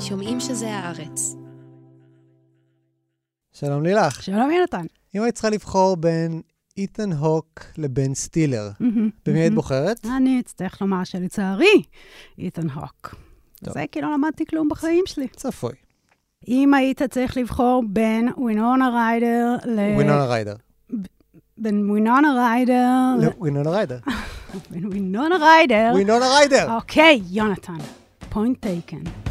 שומעים שזה הארץ. שלום לילך. שלום יונתן. אם היית צריכה לבחור בין איתן הוק לבן סטילר, במי היית בוחרת? אני אצטרך לומר שלצערי, איתן הוק. טוב. זה כי לא למדתי כלום בחיים שלי. צפוי. אם היית צריך לבחור בין ווינונה ריידר ל... ווינונה ריידר. בין ווינונה ריידר ל... ווינונה ריידר. בין ווינונה ריידר... ווינונה ריידר! אוקיי, יונתן. point taken.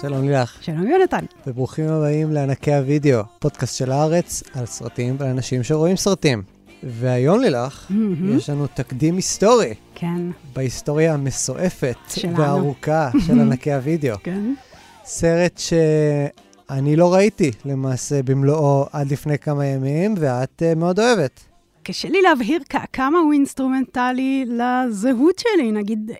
שלום לילך, שלום יונתן. וברוכים הבאים לענקי הוידאו, פודקאסט של הארץ על סרטים ולאנשים שרואים סרטים. והיום לילך, יש לנו תקדים היסטורי כן, בהיסטוריה המסועפת שלנו. והארוכה של ענקי הוידאו. כן. סרט שאני לא ראיתי למעשה במלואו עד לפני כמה ימים, ואת אה, מאוד אוהבת. קשה לי להבהיר כמה הוא אינסטרומנטלי לזהות שלי. נגיד,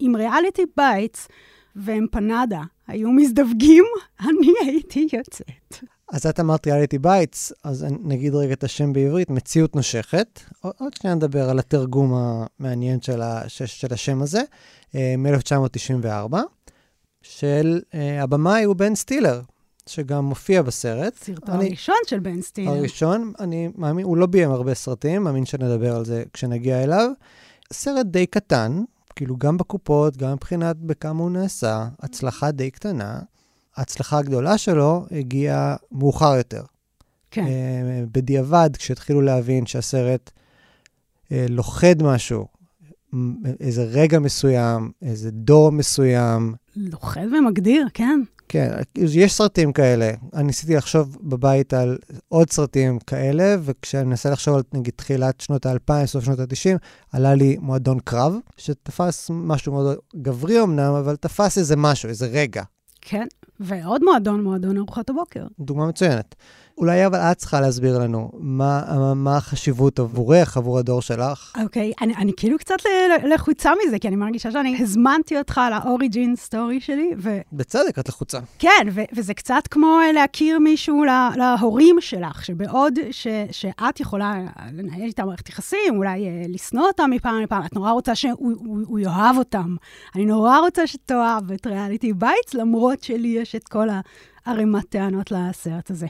אם Reality Bites ואמפנדה היו מזדווגים, אני הייתי יוצאת. אז את אמרת Reality Bites, אז נגיד רגע את השם בעברית, מציאות נושכת. עוד שנייה נדבר על התרגום המעניין של, ה, של, של השם הזה, אה, מ-1994, של אה, הבמאי הוא בן סטילר, שגם מופיע בסרט. סרטו אני- הראשון של בן סטילר. הראשון, אני מאמין, הוא לא ביים הרבה סרטים, מאמין שנדבר על זה כשנגיע אליו. סרט די קטן, כאילו גם בקופות, גם מבחינת בכמה הוא נעשה, הצלחה די קטנה. ההצלחה הגדולה שלו הגיעה מאוחר יותר. כן, אה, בדיעבד, כשהתחילו להבין שהסרט אה, לוכד משהו, איזה רגע מסוים, איזה דור מסוים, לוכד ומגדיר, כן. כן, יש סרטים כאלה. אני ניסיתי לחשוב בבית על עוד סרטים כאלה, וכשאני מנסה לחשוב על נגיד תחילת שנות האלפיים, סוף שנות ה-90, עלה לי מועדון קרב, שתפס משהו מאוד גברי אמנם, אבל תפס איזה משהו, איזה רגע. כן, ועוד מועדון, מועדון ארוחת הבוקר. דוגמה מצוינת. אולי אבל את צריכה להסביר לנו מה, מה החשיבות עבורך, עבור הדור שלך. אוקיי, אני, אני כאילו קצת לחוצה מזה, כי אני מרגישה שאני הזמנתי אותך ל origin story שלי, ו... בצדק, את לחוצה. כן, ו- וזה קצת כמו אה, להכיר מישהו לה- להורים שלך, שבעוד ש- שאת יכולה לנהל איתם מערכת יחסים, אולי אה, לשנוא אותם מפעם לפעם, את נורא רוצה שהוא הוא, הוא יאהב אותם. אני נורא רוצה שתאהב את Reality Bites, למרות שלי יש את כל הערימת טענות לסרט הזה.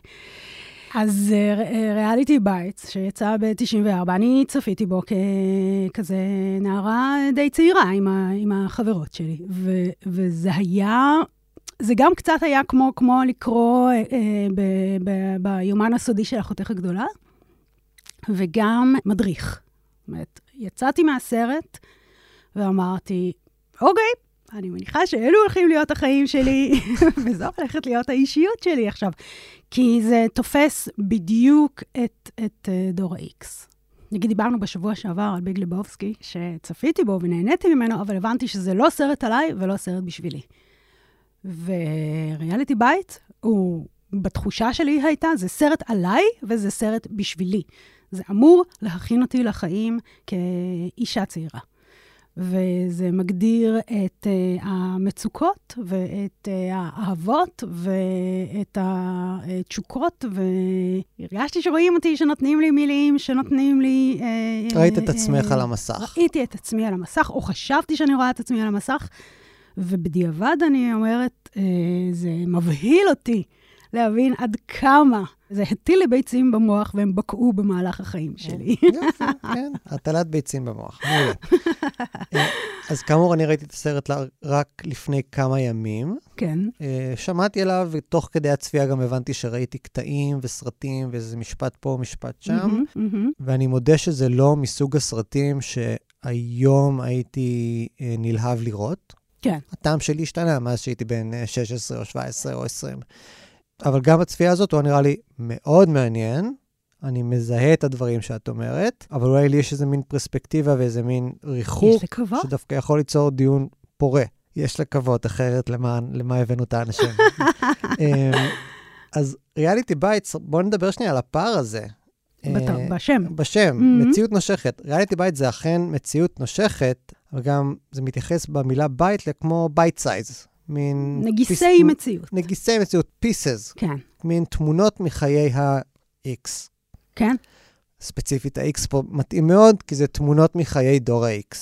אז אה, Reality Bites, שיצא ב-94, אני צפיתי בו ככזה נערה די צעירה עם, ה- עם החברות שלי, ו- וזה היה זה גם קצת היה כמו, כמו לקרוא אה, ב, ב, ביומן הסודי של אחותך הגדולה, וגם מדריך. זאת אומרת, יצאתי מהסרט ואמרתי, אוקיי, אני מניחה שאלו הולכים להיות החיים שלי, וזו הולכת להיות האישיות שלי עכשיו. כי זה תופס בדיוק את, את אה, דור ה-X. נגיד, דיברנו בשבוע שעבר על ביג לבובסקי, שצפיתי בו ונהניתי ממנו, אבל הבנתי שזה לא סרט עליי ולא סרט בשבילי. ו Reality Bites, הוא, בתחושה שלי הייתה, זה סרט עליי וזה סרט בשבילי. זה אמור להכין אותי לחיים כאישה צעירה. וזה מגדיר את uh, המצוקות ואת uh, האהבות ואת התשוקות, והרגשתי שרואים אותי, שנותנים לי מילים, שנותנים לי... Uh, ראית את עצמך על המסך. ראיתי את עצמי על המסך, או חשבתי שאני רואה את עצמי על המסך, ובדיעבד אני אומרת, אה, זה מבהיל אותי להבין עד כמה זה הטיל לי ביצים במוח והם בקעו במהלך החיים שלי. יופי, כן, הטלת ביצים במוח, מעולה. אה, אז כאמור, אני ראיתי את הסרט רק לפני כמה ימים. כן, אה, שמעתי עליו, ותוך כדי הצפייה גם הבנתי שראיתי קטעים וסרטים, ואיזה משפט פה, משפט שם. ואני מודה שזה לא מסוג הסרטים שהיום הייתי אה, נלהב לראות. כן. הטעם שלי השתנה מאז שהייתי בן אה, 16 או 17 או 20. אבל גם הצפייה הזאת הוא נראה לי מאוד מעניין. אני מזהה את הדברים שאת אומרת, אבל אולי לי יש איזה מין פרספקטיבה ואיזה מין ריחוק. שדווקא יכול ליצור דיון פורה. יש לקוות, אחרת למה, למה הבאנו את האנשים. אמ, אז Reality Bites, בואו נדבר שנייה על הפער הזה. אה, בשם. בשם, Mhm. מציאות נושכת. Reality Bites זה אכן מציאות נושכת, אבל גם זה מתייחס במילה bite לכמו bite size, מין... נגיסי piece- מציאות. נגיסי מציאות, pieces, כן, מין תמונות מחיי ה-X. כן. ספציפית ה-X פה מתאים מאוד, כי זה תמונות מחיי דור ה-X.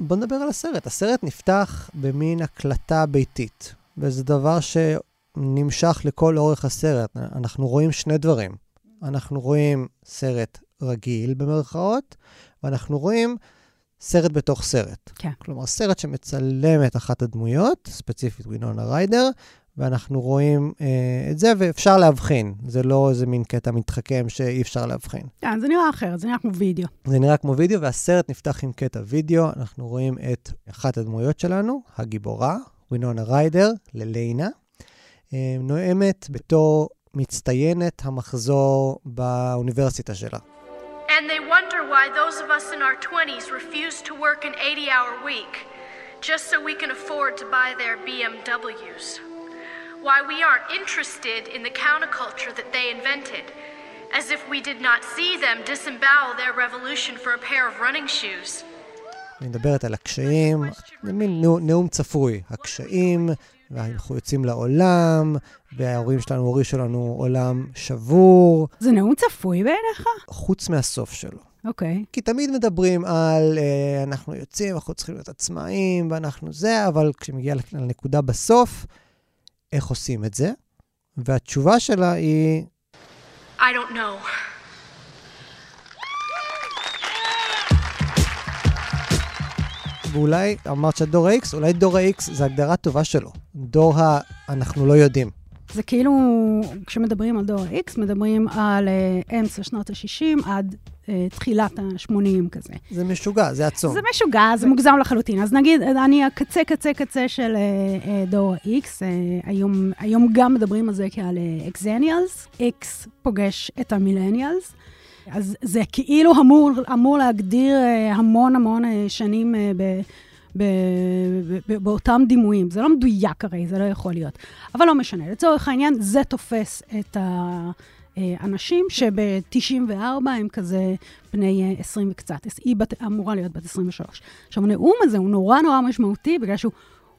בוא נדבר על הסרט. הסרט נפתח במין הקלטה ביתית, וזה דבר שנמשך לכל אורך הסרט. אנחנו רואים שני דברים. אנחנו רואים סרט רגיל במרכאות, ואנחנו רואים סרט בתוך סרט. כן. כלומר, סרט שמצלם את אחת הדמויות, ספציפית וינונה ריידר, ואנחנו רואים אה, את זה, ואפשר להבחין. זה לא איזה מין קטע מתחכם שאי אפשר להבחין. כן, זה נראה אחרת, זה נראה כמו וידאו. זה נראה כמו וידאו, והסרט נפתח עם קטע וידאו. אנחנו רואים את אחת הדמויות שלנו, הגיבורה, וינונה ריידר, לליינה, אה, נואמת בתור מצטיינת המחזור באוניברסיטה שלה. And they wonder why those of us in our 20s refuse to work an 80 hour week just so we can afford to buy their BMWs. Why we aren't interested in the counterculture that they invented, as if we did not see them disembowel their revolution for a pair of running shoes. אני מדברת על הקשיים, זה מין נאו- נאום צפוי, הקשיים, ואנחנו יוצאים לעולם, וההורים שלנו הורישו לנו עולם שבור, זה נאום צפוי בעיניך? חוץ מהסוף שלו. אוקיי. כי תמיד מדברים על אה, אנחנו יוצאים, אנחנו צריכים להיות עצמאים, ואנחנו זה, אבל כשמגיע לנקודה בסוף, איך עושים את זה? והתשובה שלה היא, I don't know. ואולי, אמרת שהדור ה-X, אולי דור ה-X זה הגדרה טובה שלו. דור ה... אנחנו לא יודעים. זה כאילו, כשמדברים על דור ה-X, מדברים על אה, אמצע שנות ה-60 עד אה, תחילת ה-80 כזה. זה משוגע, זה עצום. זה משוגע, זה מוגזם לחלוטין. אז נגיד, אני הקצה, קצה, קצה של אה, אה, דור ה-X. אה, היום, היום גם מדברים על זה כעל אקזניאלס. X פוגש את המילניאלס. אז זה כאילו אמור, אמור להגדיר אה, המון המון אה, שנים אה, ב... ב- ב- ב- באותם דימויים. זה לא מדויק הרי, זה לא יכול להיות. אבל לא משנה, לצורך העניין, זה תופס את האנשים שב-94 הם כזה בני אה, 20 וקצת. היא בת, אמורה להיות בת 23. עכשיו, הנאום הזה הוא נורא נורא משמעותי, בגלל שהוא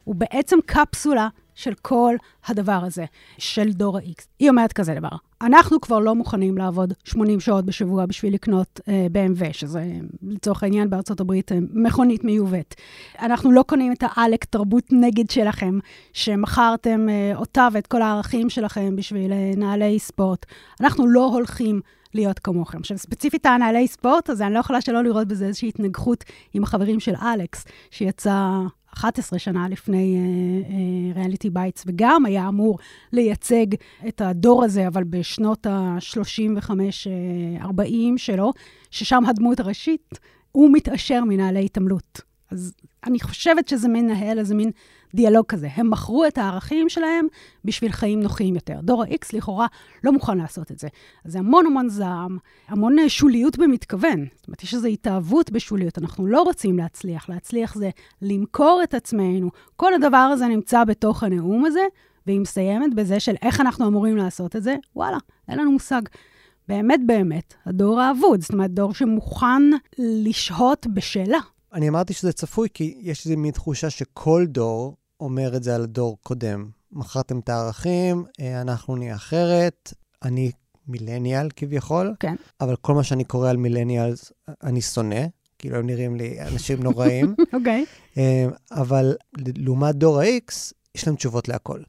הוא בעצם קפסולה של כל הדבר הזה, של דור ה-X. היא אומרת כזה דבר, אנחנו כבר לא מוכנים לעבוד 80 שעות בשבוע בשביל לקנות אה, BMW, שזה לצורך העניין בארצות הברית אה, מכונית מיובאת. אנחנו לא קונים את העלק תרבות נגד שלכם, שמכרתם אה, אותה ואת כל הערכים שלכם בשביל אה, נעלי ספורט. אנחנו לא הולכים להיות כמוכם. עכשיו, ספציפית הנעלי ספורט, אז אני לא יכולה שלא לראות בזה איזושהי התנגחות עם החברים של אלכס, שיצא 11 שנה לפני Reality uh, Bites, וגם היה אמור לייצג את הדור הזה, אבל בשנות ה-35-40 שלו, ששם הדמות הראשית, הוא מתעשר מנהלי התעמלות. אז אני חושבת שזה מנהל איזה מין דיאלוג כזה. הם מכרו את הערכים שלהם בשביל חיים נוחים יותר. דור ה-X לכאורה לא מוכן לעשות את זה. אז זה המון המון זעם, המון אה, שוליות במתכוון. זאת אומרת, יש איזו התאהבות בשוליות. אנחנו לא רוצים להצליח. להצליח זה למכור את עצמנו. כל הדבר הזה נמצא בתוך הנאום הזה, והיא מסיימת בזה של איך אנחנו אמורים לעשות את זה. וואלה, אין לנו מושג. באמת באמת, הדור האבוד. זאת אומרת, דור שמוכן לשהות בשאלה. אני אמרתי שזה צפוי, כי יש איזו מין תחושה שכל דור אומר את זה על דור קודם. מכרתם את הערכים, אה, אנחנו נהיה אחרת, אני מילניאל כביכול, כן. אבל כל מה שאני קורא על מילניאלס, אני שונא, כאילו הם נראים לי אנשים נוראים, אוקיי. אה, אבל לעומת דור ה-X, יש להם תשובות להכל.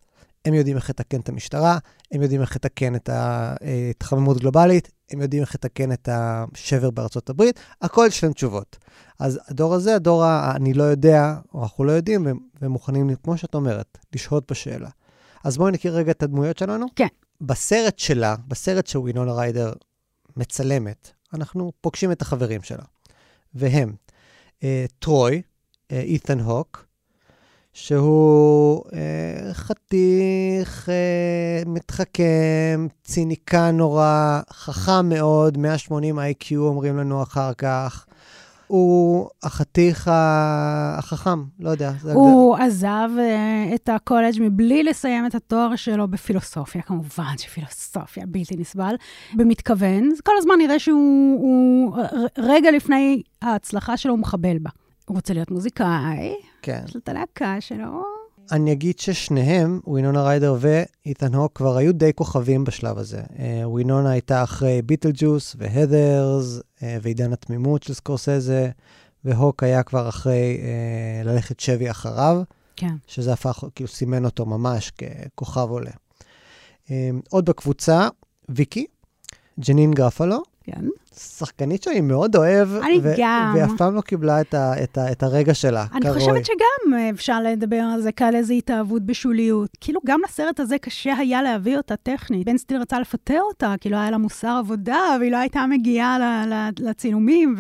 הם יודעים איך לתקן את המשטרה, הם יודעים איך לתקן את ההתחממות גלובלית, הם יודעים איך לתקן את השבר בארצות הברית, הכל יש להם תשובות. אז הדור הזה, הדור ה"אני לא יודע", או אנחנו לא יודעים, והם, מוכנים, כמו שאת אומרת, לשהות בשאלה. אז בואי נכיר רגע את הדמויות שלנו. כן. בסרט שלה, בסרט שווינונה ריידר מצלמת, אנחנו פוגשים את החברים שלה. והם אה, טרוי, אה, אית'ן הוק, שהוא אה, מתחכם, ציניקן נורא, חכם מאוד, 180 IQ אומרים לנו אחר כך. הוא החתיך החכם, לא יודע. הוא עזב אה, את הקולג' מבלי לסיים את התואר שלו בפילוסופיה, כמובן שפילוסופיה בלתי נסבל, במתכוון. כל הזמן נראה שהוא הוא, רגע לפני ההצלחה שלו הוא מחבל בה. הוא רוצה להיות מוזיקאי, כן. יש לו את הלהקה שלו. אני אגיד ששניהם, ווינונה ריידר ואיתן הוק, כבר היו די כוכבים בשלב הזה. אה, ווינונה הייתה אחרי ביטל ג'וס והדרס אה, ועידן התמימות של סקורסזה, והוק היה כבר אחרי אה, ללכת שבי אחריו, כן. שזה הפך, כאילו סימן אותו ממש ככוכב עולה. עוד בקבוצה, ויקי, ג'נין גרפלו, כן. שחקנית שאני מאוד אוהב, אני גם. והיא אף פעם לא קיבלה את, ה, את, ה, את הרגע שלה, אני כרוי. חושבת שגם אה, אפשר לדבר על זה כעל איזו התאהבות בשוליות. כאילו, גם לסרט הזה קשה היה להביא אותה טכנית. בן סטיל רצה לפטר אותה, כי לא היה לה מוסר עבודה, והיא לא הייתה מגיעה ל- ל- לצילומים,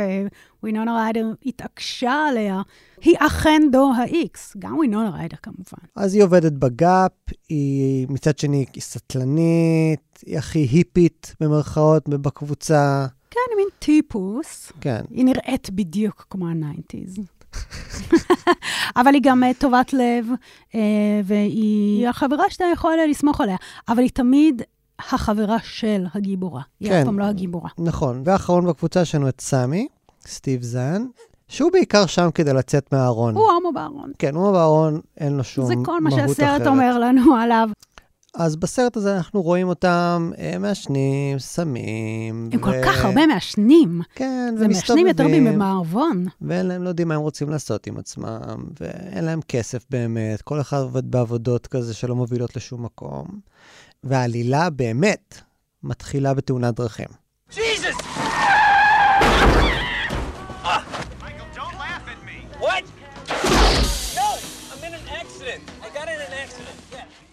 ווינונה ריידר התעקשה עליה. היא אכן דור ה-X, גם ווינונה ריידר כמובן. אז היא עובדת בגאפ, היא מצד שני היא סטלנית, היא הכי היפית במרכאות בקבוצה. כן, מין טיפוס. כן, היא נראית בדיוק כמו ה-90's. אבל היא גם אה, טובת לב, אה, והיא החברה שאתה יכול לסמוך עליה, אבל היא תמיד החברה של הגיבורה. היא כן. אף פעם לא הגיבורה. נכון. ואחרון בקבוצה יש לנו את סמי, סטיב זן, שהוא בעיקר שם כדי לצאת מהארון. הוא הומו בארון. כן, הוא בארון, אין לו שום זה מהות כל מה שהסרט אחרת. אומר לנו עליו. אז בסרט הזה אנחנו רואים אותם אה, מעשנים, סמים. הם כל כך הרבה מעשנים. כן, זה מעשנים יותר ומסתובבים. ממערבון. ואין להם, לא יודעים מה הם רוצים לעשות עם עצמם, ואין להם כסף באמת. כל אחד עובד בעבודות כזה שלא מובילות לשום מקום. והעלילה באמת מתחילה בתאונת דרכים. Jesus!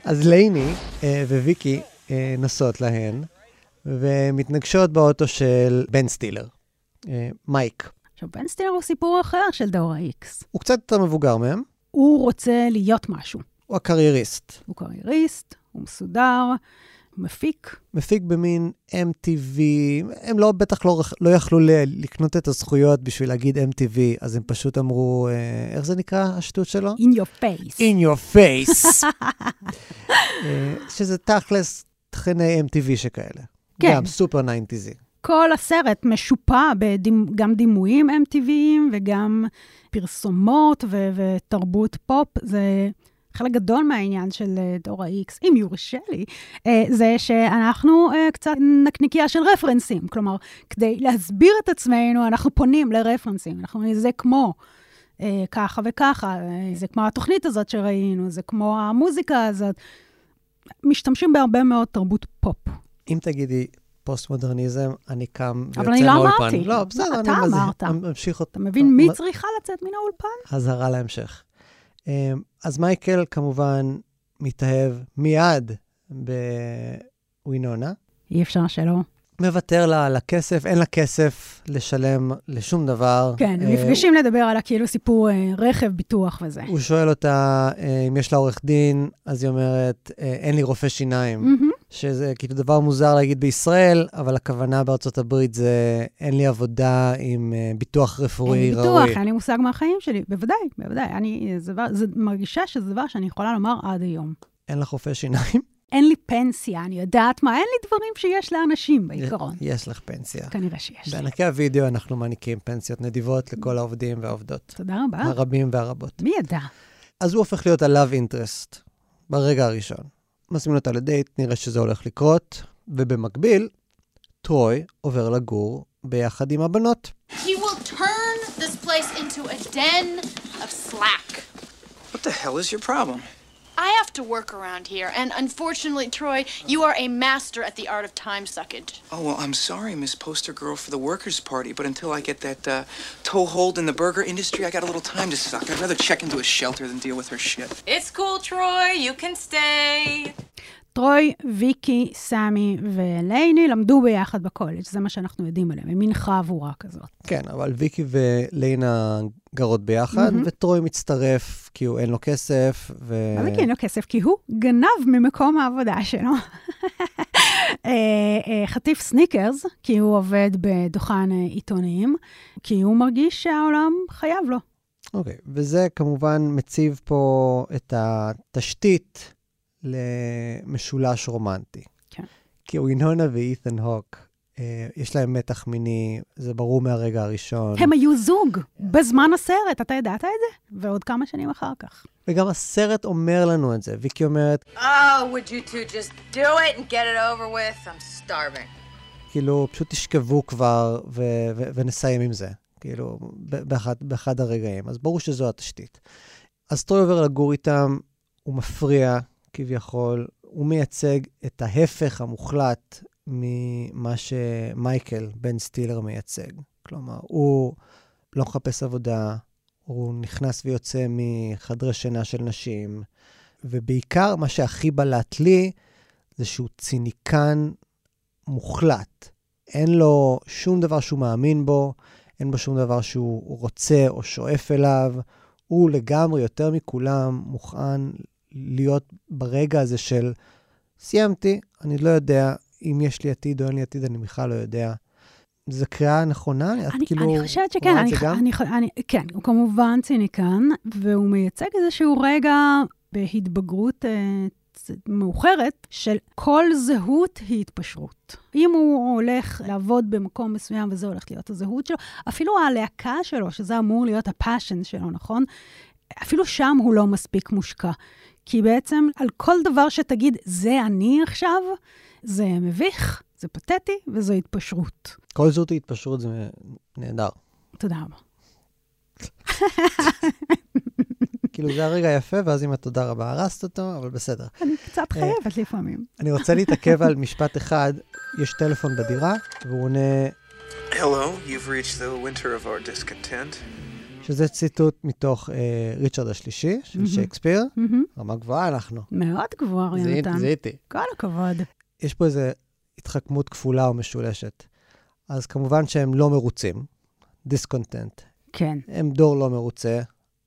אז לייני אה, וויקי אה, נוסעות להן, ומתנגשות באוטו של בן סטילר, אה, מייק. עכשיו, בן סטילר הוא סיפור אחר של דור ה-X. הוא קצת יותר מבוגר מהם, הוא רוצה להיות משהו. הוא הקרייריסט. הוא קרייריסט, הוא מסודר, מפיק. מפיק במין MTV, הם לא, בטח לא, לא יכלו לקנות את הזכויות בשביל להגיד MTV, אז הם פשוט אמרו, אה, איך זה נקרא השטות שלו? in your face. In your face. אה, שזה תכלס תכני MTV שכאלה. כן. גם סופר 90'זי. כל הסרט משופע בגם דימויים MTVיים וגם פרסומות ו- ותרבות פופ. זה חלק גדול מהעניין של אה, דור ה-X, אם יורשה לי, אה, זה שאנחנו אה, קצת נקניקייה של רפרנסים. כלומר, כדי להסביר את עצמנו, אנחנו פונים לרפרנסים. אנחנו אומרים, זה כמו ככה וככה, זה כמו התוכנית הזאת שראינו, זה כמו המוזיקה הזאת. משתמשים בהרבה מאוד תרבות פופ. אם תגידי פוסט-מודרניזם, אני קם ויוצא אבל אני לא מהאולפן. אמרתי. לא, בסדר, אני אמרת. ממשיך אותו. אתה מבין מי צריכה לצאת מן האולפן? אזהרה להמשך. אמ, אז מייקל כמובן מתאהב מיד בווינונה, אי אפשר שלא. מוותר לה על הכסף, אין לה כסף לשלם לשום דבר. כן, הם אה, נפגשים לדבר על הכאילו סיפור אה, רכב, ביטוח וזה. הוא שואל אותה אה, אם יש לה עורך דין, אז היא אומרת, אין לי רופא שיניים. שזה כאילו דבר מוזר להגיד בישראל, אבל הכוונה בארצות הברית זה אין לי עבודה עם אה, ביטוח אין רפואי לי ראוי. ביטוח, אין לי מושג מהחיים שלי. בוודאי, בוודאי. אני זה דבר, זה מרגישה שזה דבר שאני יכולה לומר עד היום. אין לך רופא שיניים? אין לי פנסיה, אני יודעת מה, אין לי דברים שיש לאנשים בעיקרון. יש לך פנסיה. כנראה שיש לי. בענקי הוידאו אנחנו מעניקים פנסיות נדיבות לכל העובדים והעובדות, תודה רבה. הרבים והרבות. מי ידע? אז הוא הופך להיות ה-love interest ברגע הראשון. מזמין אותה לדייט, נראה שזה הולך לקרות, ובמקביל, טרוי עובר לגור ביחד עם הבנות. He will turn this place into a den of slack. What the hell is your problem? I have to work around here, and unfortunately, Troy, you are a master at the art of time suckage. Oh, well, I'm sorry, Miss Poster Girl, for the workers' party, but until I get that uh, toehold in the burger industry, I got a little time to suck. I'd rather check into a shelter than deal with her shit. It's cool, Troy. You can stay. טרוי, ויקי, סמי ולייני למדו ביחד בקולג', זה מה שאנחנו יודעים עליהם, הם מין חבורה כזאת. כן, אבל ויקי ולליינה גרות ביחד, וטרוי מצטרף כי הוא אין לו כסף, ו... מה זה כי אין לו כסף? כי הוא גנב ממקום העבודה שלו. אה, אה, חטיף סניקרס, כי הוא עובד בדוכן אה, עיתונים, כי הוא מרגיש שהעולם חייב לו. אוקיי, וזה כמובן מציב פה את התשתית למשולש רומנטי. כן. כי וינונה ואית'ן הוק, אה, יש להם מתח מיני, זה ברור מהרגע הראשון. הם היו זוג בזמן הסרט, אתה ידעת את זה? ועוד כמה שנים אחר כך. וגם הסרט אומר לנו את זה. ויקי אומרת, Oh, would you two just do it and get it over with? I'm starving. כאילו, פשוט תשכבו כבר ו- ו- ונסיים עם זה. כאילו, ב- באחד, באחד הרגעים. אז ברור שזו התשתית. אז טרוי עובר לגור איתם, הוא מפריע, כביכול, הוא מייצג את ההפך המוחלט ממה שמייקל, בן סטילר, מייצג. כלומר, הוא לא מחפש עבודה, הוא נכנס ויוצא מחדרי שינה של נשים, ובעיקר, מה שהכי בלט לי, זה שהוא ציניקן מוחלט. אין לו שום דבר שהוא מאמין בו, אין בו שום דבר שהוא רוצה או שואף אליו. הוא לגמרי, יותר מכולם, מוכן להיות ברגע הזה של סיימתי, אני לא יודע אם יש לי עתיד או אין לי עתיד, אני בכלל לא יודע. זו קריאה נכונה? את אני, כאילו אני חושבת שכן, את אני? אני, אני, כן, הוא כמובן ציניקן, והוא מייצג איזשהו רגע בהתבגרות אה, מאוחרת של כל זהות היא התפשרות. אם הוא הולך לעבוד במקום מסוים וזה הולך להיות הזהות שלו, אפילו הלהקה שלו, שזה אמור להיות הפאשן שלו, נכון? אפילו שם הוא לא מספיק מושקע. כי בעצם על כל דבר שתגיד, זה אני עכשיו, זה מביך, זה פתטי וזו התפשרות. כל זאת התפשרות זה נהדר. תודה רבה. כאילו, זה הרגע היפה, ואז עם התודה רבה הרסת אותו, אבל בסדר. אני קצת חייבת לפעמים. אני רוצה להתעכב על משפט אחד. יש טלפון בדירה, והוא עונה, Hello, you've reached the winter of our discontent. שזה ציטוט מתוך אה, ריצ'רד השלישי, של שייקספיר. מהמם. רמה גבוהה אנחנו. מאוד גבוה, זיהיתי, יונתן. זיהיתי. כל הכבוד. יש פה איזו התחכמות כפולה או משולשת. אז כמובן שהם לא מרוצים, דיסקונטנט. כן. הם דור לא מרוצה,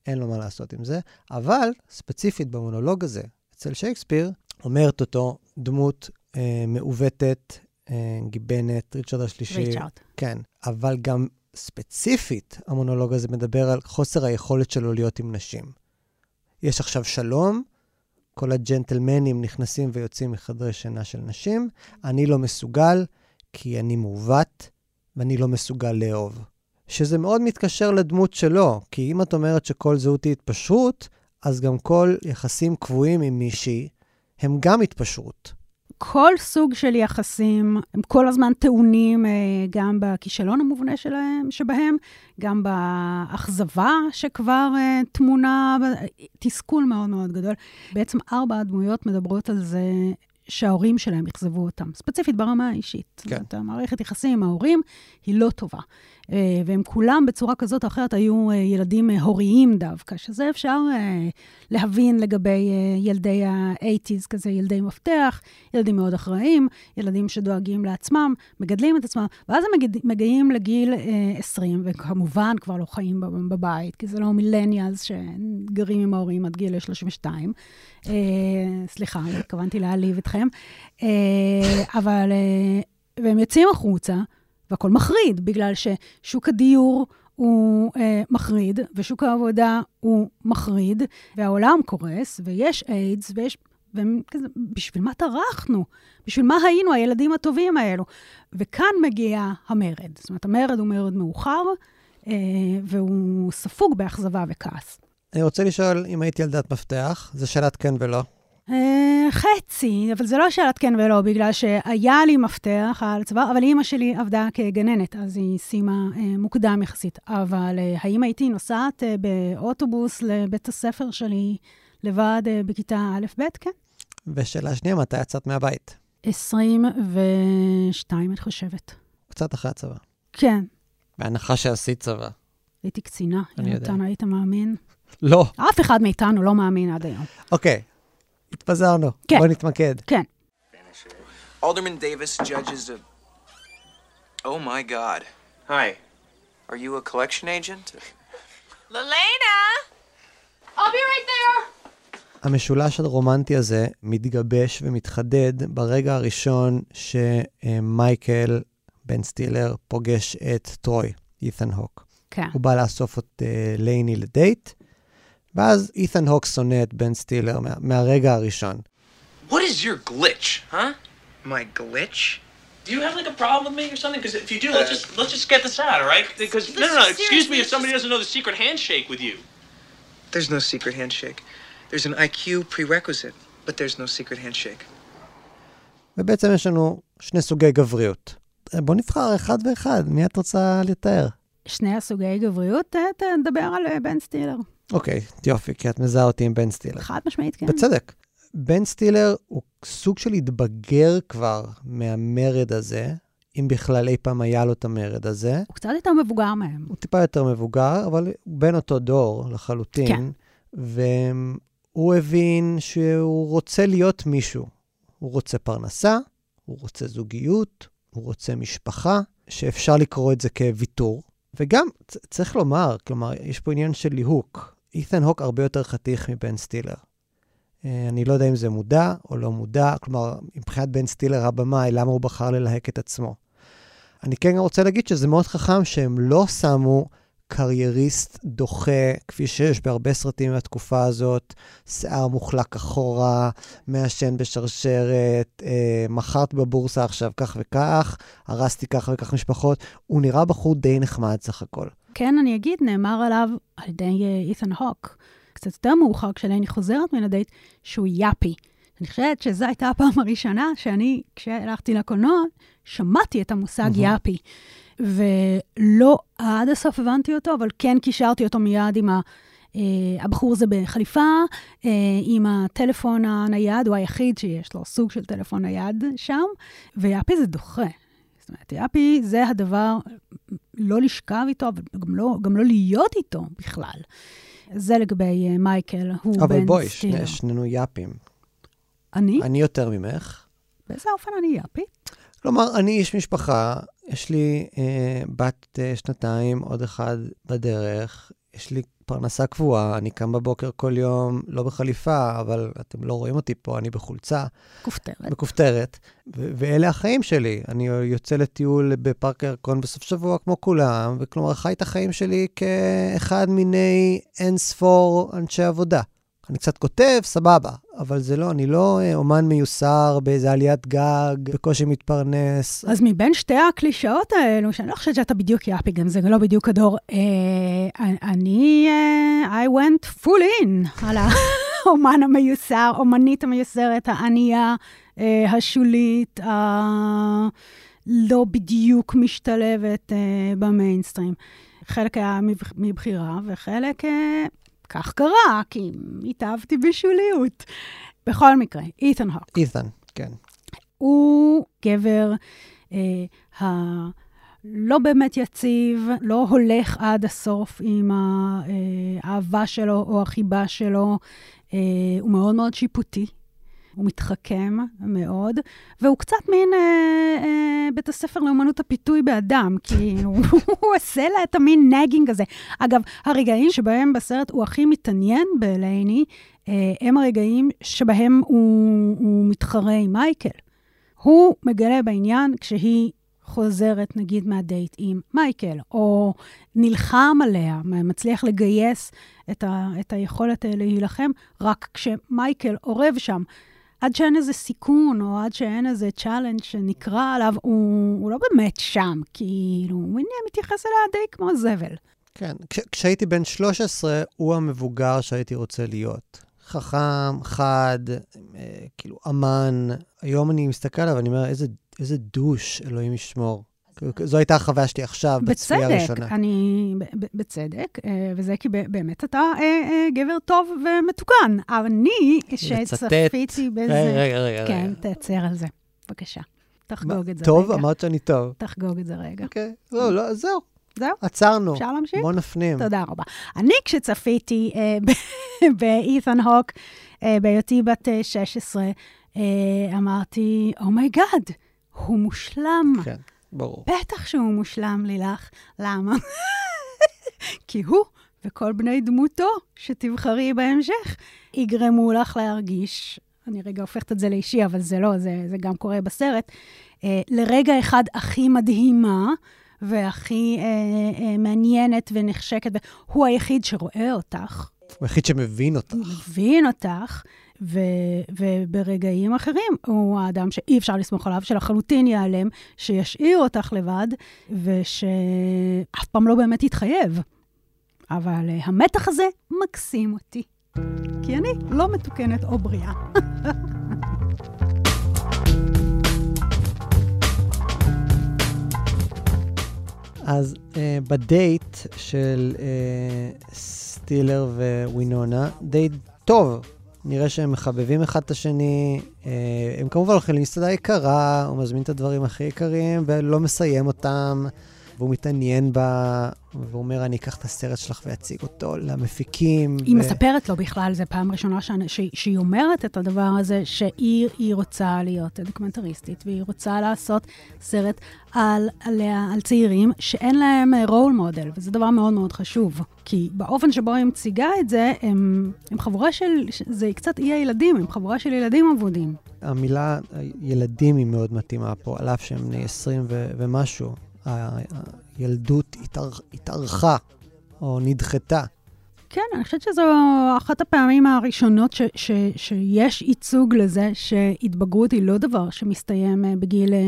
אין לו מה לעשות עם זה, אבל ספציפית במונולוג הזה, אצל שייקספיר, אומרת אותו דמות אה, מעוותת, אה, גיבנת, ריצ'רד השלישי. ריצ'ארד. כן, אבל גם ספציפית, המונולוג הזה מדבר על חוסר היכולת שלו להיות עם נשים. יש עכשיו שלום, כל הג'נטלמנים נכנסים ויוצאים מחדרי שינה של נשים, אני לא מסוגל, כי אני מעוות, ואני לא מסוגל לאהוב. שזה מאוד מתקשר לדמות שלו, כי אם את אומרת שכל זהות היא התפשרות, אז גם כל יחסים קבועים עם מישהי הם גם התפשרות. כל סוג של יחסים, הם כל הזמן טעונים אה, גם בכישלון המובנה שלהם, שבהם, גם באכזבה שכבר אה, טמונה, תסכול מאוד מאוד גדול. בעצם ארבע הדמויות מדברות על זה שההורים שלהם אכזבו אותם, ספציפית ברמה האישית. כן. זאת אומרת, המערכת יחסים עם ההורים היא לא טובה. אה, והם כולם בצורה כזאת או אחרת היו אה, ילדים אה, הוריים דווקא, שזה אפשר להבין לגבי ילדי ה-80's, כזה ילדי מפתח, ילדים מאוד אחראיים, ילדים שדואגים לעצמם, מגדלים את עצמם, ואז הם. מגיעים לגיל אה, 20, וכמובן כבר לא חיים בב- בבית, כי זה לא מילניאלס שגרים עם ההורים עד גיל 32. אה, סליחה, התכוונתי להעליב אתכם. אבל, והם יוצאים החוצה, והכול מחריד, בגלל ששוק הדיור הוא אה, מחריד, ושוק העבודה הוא מחריד, והעולם קורס, ויש איידס, ויש... והם כזה, בשביל מה טרחנו? בשביל מה היינו הילדים הטובים האלו? וכאן מגיע המרד. זאת אומרת, המרד הוא מרד מאוחר, אה, והוא ספוג באכזבה וכעס. אני רוצה לשאול אם הייתי ילדת מפתח, זו שאלת כן ולא. אה, חצי, אבל זה לא שאלת כן ולא, בגלל שהיה לי מפתח על צבא, אבל אימא שלי עבדה כגננת, אז היא סיימה אה, מוקדם יחסית. אבל אה, האם הייתי נוסעת באוטובוס לבית הספר שלי לבד בכיתה א'-ב'? כן. ושאלה שנייה, מתי יצאת מהבית? 22, אני חושבת. קצת אחרי הצבא. כן, בהנחה שעשית צבא. הייתי קצינה. יודע. יונתן, היית מאמין? לא. אף אחד מאיתנו לא מאמין עד היום. אוקיי, התפזרנו. כן. בוא נתמקד. כן. Alderman Davis judges a. Oh my God. Hi. Are you a collection agent? Lelena! I'll be right there. המשולש הרומנטי הזה מתגבש ומתחדד ברגע הראשון שמייקל בן סטילר פוגש את טרוי, אית'ן הוק. כן. הוא בא לאסוף את אה, לייני לדייט, ואז אית'ן הוק שונא את בן סטילר מה, מהרגע הראשון. What is your glitch, huh? My glitch? Do you have like a problem with me or something? Because if you do, let's just let's just get this out, all right? Because no, no, no. Excuse me if somebody doesn't know the secret handshake with you. There's no secret handshake. There's an IQ prerequisite, but there's no secret handshake. ובעצם יש לנו שני סוגי גבריות. אה, בוא נבחר אחד ואחד, מי את רוצה לתאר? שני הסוגי גבריות, אה, ת- נדבר על אה, בן סטילר. אוקיי, יופי, כי את מזהה אותי עם בן סטילר. חד משמעית, כן. בצדק. בן סטילר הוא סוג של התבגר כבר מהמרד הזה, אם בכלל אי פעם היה לו את המרד הזה. הוא קצת יותר מבוגר מהם. הוא טיפה יותר מבוגר, אבל הוא בן אותו דור לחלוטין. כן. והוא הבין שהוא רוצה להיות מישהו. הוא רוצה פרנסה, הוא רוצה זוגיות, הוא רוצה משפחה, שאפשר לקרוא את זה כוויתור. וגם, צריך לומר, כלומר, יש פה עניין של ליהוק. אית'ן הוק הרבה יותר חתיך מבן סטילר. אה, אני לא יודע אם זה מודע או לא מודע, כלומר, מבחינת בן סטילר הבמאי, למה הוא בחר ללהק את עצמו. אני כן רוצה להגיד שזה מאוד חכם שהם לא שמו קרייריסט דוחה, כפי שיש בהרבה סרטים מהתקופה הזאת, שיער מוחלק אחורה, מעשן בשרשרת, אה, מכרת בבורסה עכשיו כך וכך, הרסתי כך וכך משפחות. הוא נראה בחור די נחמד סך הכל. כן, אני אגיד, נאמר עליו על ידי אה, אית'ן הוק, קצת יותר מאוחר, כשלייני חוזרת מן הדייט, שהוא יאפי. אני חושבת שזו הייתה הפעם הראשונה שאני, כשהלכתי לקולנוע, שמעתי את המושג יאפי. ולא עד הסוף הבנתי אותו, אבל כן קישרתי אותו מיד עם ה... Uh, הבחור הזה בחליפה, uh, עם הטלפון הנייד, הוא היחיד שיש לו סוג של טלפון נייד שם, ויאפי זה דוחה. זאת אומרת, יאפי זה הדבר, לא לשכב איתו, אבל גם לא, גם לא להיות איתו בכלל. זה לגבי uh, מייקל, הוא בן אבל בואי, סטילר. שני, שנינו יאפים. אני? אני יותר ממך. באיזה אופן אני יאפי? כלומר, אני איש משפחה, יש לי אה, בת אה, שנתיים, עוד אחד בדרך, יש לי פרנסה קבועה, אני קם בבוקר כל יום, לא בחליפה, אבל אתם לא רואים אותי פה, אני בחולצה, כופתרת. מכופתרת, ו- ואלה החיים שלי. אני יוצא לטיול בפארק הירקון בסוף שבוע כמו כולם, וכלומר, חי את החיים שלי כאחד מיני אין ספור אנשי עבודה. אני קצת כותב, סבבה, אבל זה לא, אני לא אה, אומן מיוסר באיזה עליית גג, בקושי מתפרנס. אז מבין שתי הקלישאות האלו, שאני לא חושבת שאתה בדיוק יאפי, גם זה לא בדיוק הדור, אה, אני, אה, I went full in על האומן המיוסר, אומנית המיוסרת, הענייה, אה, השולית, הלא בדיוק משתלבת אה, במיינסטרים. חלק היה מבח- מבחירה, וחלק, אה, כך קרה, כי התאהבתי בשוליות. בכל מקרה, איתן הוק. אית'ן, כן. הוא גבר אה, הלא באמת יציב, לא הולך עד הסוף עם האהבה שלו או החיבה שלו. אה, הוא מאוד מאוד שיפוטי, הוא מתחכם מאוד, והוא קצת מין אה, אה, בית הספר לאמנות הפיתוי באדם, כי הוא, הוא עושה לה את המין נגינג הזה. אגב, הרגעים שבהם בסרט הוא הכי מתעניין בלייני, אה, הם הרגעים שבהם הוא, הוא מתחרה עם מייקל. הוא מגלה בעניין כשהיא חוזרת, נגיד, מהדייט עם מייקל, או נלחם עליה, מצליח לגייס את, ה, את היכולת אה, להילחם, רק כשמייקל אורב שם. עד שאין איזה סיכון, או עד שאין איזה challenge שנקרא עליו, הוא, הוא לא באמת שם, כאילו, הוא מתייחס אליה די כמו זבל. כן. כש, כשהייתי בן 13, הוא המבוגר שהייתי רוצה להיות. חכם, חד, אה, כאילו אמן. היום אני מסתכל עליו ואני אומר, איזה, איזה douche, אלוהים ישמור. זו הייתה החוויה שלי עכשיו, בצפייה בצדק, הראשונה. אני, ב- ב- בצדק, אה, וזה כי באמת אתה אה, אה, גבר טוב ומתוקן. אני, שצפיתי בזה... רגע, רגע, רגע. כן. תעצר על זה. בבקשה, תחגוג את זה טוב, רגע. אמרת שאני טוב. תחגוג את זה רגע. אוקיי. לא, לא, זהו, זהו, עצרנו. אפשר להמשיך? בוא נפנים. תודה רבה. אני, כשצפיתי אה, באית'ן הוק, אה, בהיותי בת אה, 16, אה, אמרתי, oh my God, הוא מושלם. כן, ברור. בטח שהוא מושלם, לילך. למה? כי הוא וכל בני דמותו שתבחרי בהמשך יגרמו לך להרגיש, אני רגע הופכת את זה לאישי, אבל זה לא, זה, זה גם קורה בסרט, אה, לרגע אחד הכי מדהימה והכי אה, אה, מעניינת ונחשקת, והוא היחיד שרואה אותך, הוא היחיד שמבין אותך. מבין אותך, ו, וברגעים אחרים הוא האדם שאי אפשר לסמוך עליו, שלחלוטין ייעלם, שישאיר אותך לבד, ושאף פעם לא באמת יתחייב. אבל uh, המתח הזה מקסים אותי. כי אני לא מתוקנת או בריאה. אז uh, בדייט של uh, סטילר ווינונה, דייט טוב. נראה שהם מחבבים אחד את השני. Uh, הם כמובן הולכים למסעדה יקרה, הוא מזמין את הדברים הכי יקרים ולא מסיים אותם. והוא מתעניין בה, והוא אומר, אני אקח את הסרט שלך ואציג אותו למפיקים. היא ו- מספרת לו בכלל, זו פעם ראשונה שאני- ש- שהיא אומרת את הדבר הזה, שהיא היא רוצה להיות דוקומנטריסטית, והיא רוצה לעשות סרט על, עליה, על צעירים שאין להם רול מודל, וזה דבר מאוד מאוד חשוב. כי באופן שבו היא מציגה את זה, הם, הם חבורה של, זה קצת אי הילדים, הם חבורה של ילדים אבודים. המילה ילדים היא מאוד מתאימה פה, על אף שהם בני 20 ו- ומשהו. הילדות התאר- התארכה, או נדחתה. כן, אני חושבת שזו אחת הפעמים הראשונות ש, ש, שיש ייצוג לזה שהתבגרות היא לא דבר שמסתיים אה, בגיל אה,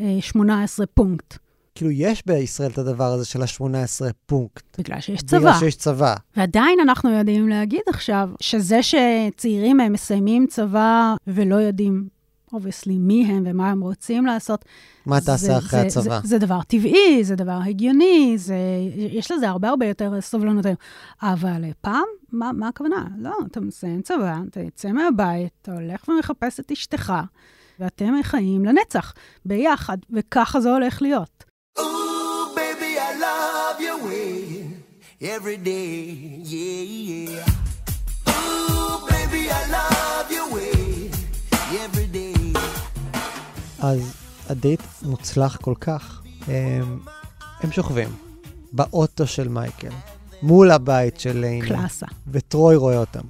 אה, 18 פונקט, כאילו, יש בישראל את הדבר הזה של ה-18 פונקט. בגלל שיש צבא. בגלל שיש צבא. ועדיין אנחנו יודעים להגיד עכשיו שזה שצעירים הם מסיימים צבא ולא יודעים, obviously, מי הם ומה הם רוצים לעשות, מה זה- תעשה אחרי זה- הצבא? זה, זה דבר טבעי, זה דבר הגיוני, זה, יש לזה הרבה הרבה יותר סובלנות היום. אבל אה, פעם, מה, מה הכוונה? לא, אתה מסיים צבא, אתה יוצא מהבית, אתה הולך ומחפש את אשתך, ואתם חיים לנצח, ביחד, וככה זה הולך להיות. Ooh, baby, I love your way every day, yeah, yeah. אז הדייט מוצלח כל כך. הם, הם שוכבים באוטו של מייקל, מול הבית של לייני. קלאסה. וטרוי רואה אותם.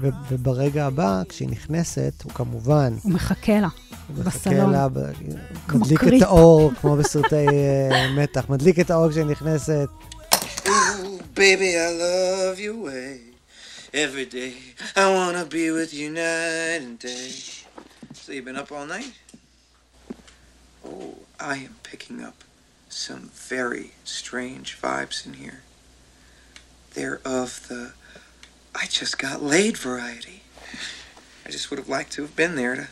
ו- וברגע הבא, כשהיא נכנסת, הוא כמובן הוא מחכה לה. הוא מחכה בסלון. לה, ב- כמו מדליק קריפ. את האור, כמו בסרטי אה, מתח, מדליק את האור כשהיא נכנסת. Baby, I love your way every day. I wanna be with you night and day. So you've been up all night? Oh, I am picking up some very strange vibes in here. They're of the I just got laid variety. I just would have liked to have been there to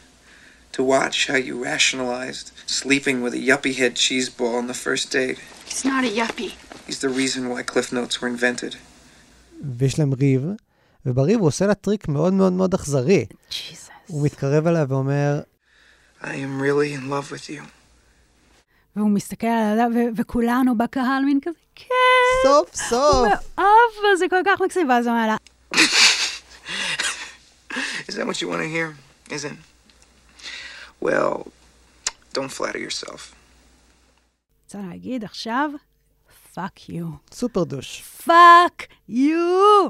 to watch how you rationalized sleeping with a yuppie head cheese ball on the first date. He's not a yuppie. He's the reason why Cliff Notes were invented. ויש להם ריב, ובריב הוא עושה לה טריק מאוד מאוד מאוד אכזרי. ג'יזוס. הוא מתקרב אליה ואומר, I am really in love with you. והוא מסתכל עליה, ו- וכולנו בקהל מין כזה, כן. סוף סוף. הוא מאוהב בה, זה כל כך מקסים, ואז הוא אומר לה, Is that what you want to hear? Isn't? Well, don't flatter yourself. רוצה להגיד עכשיו, fuck you. Super douche. Fuck you.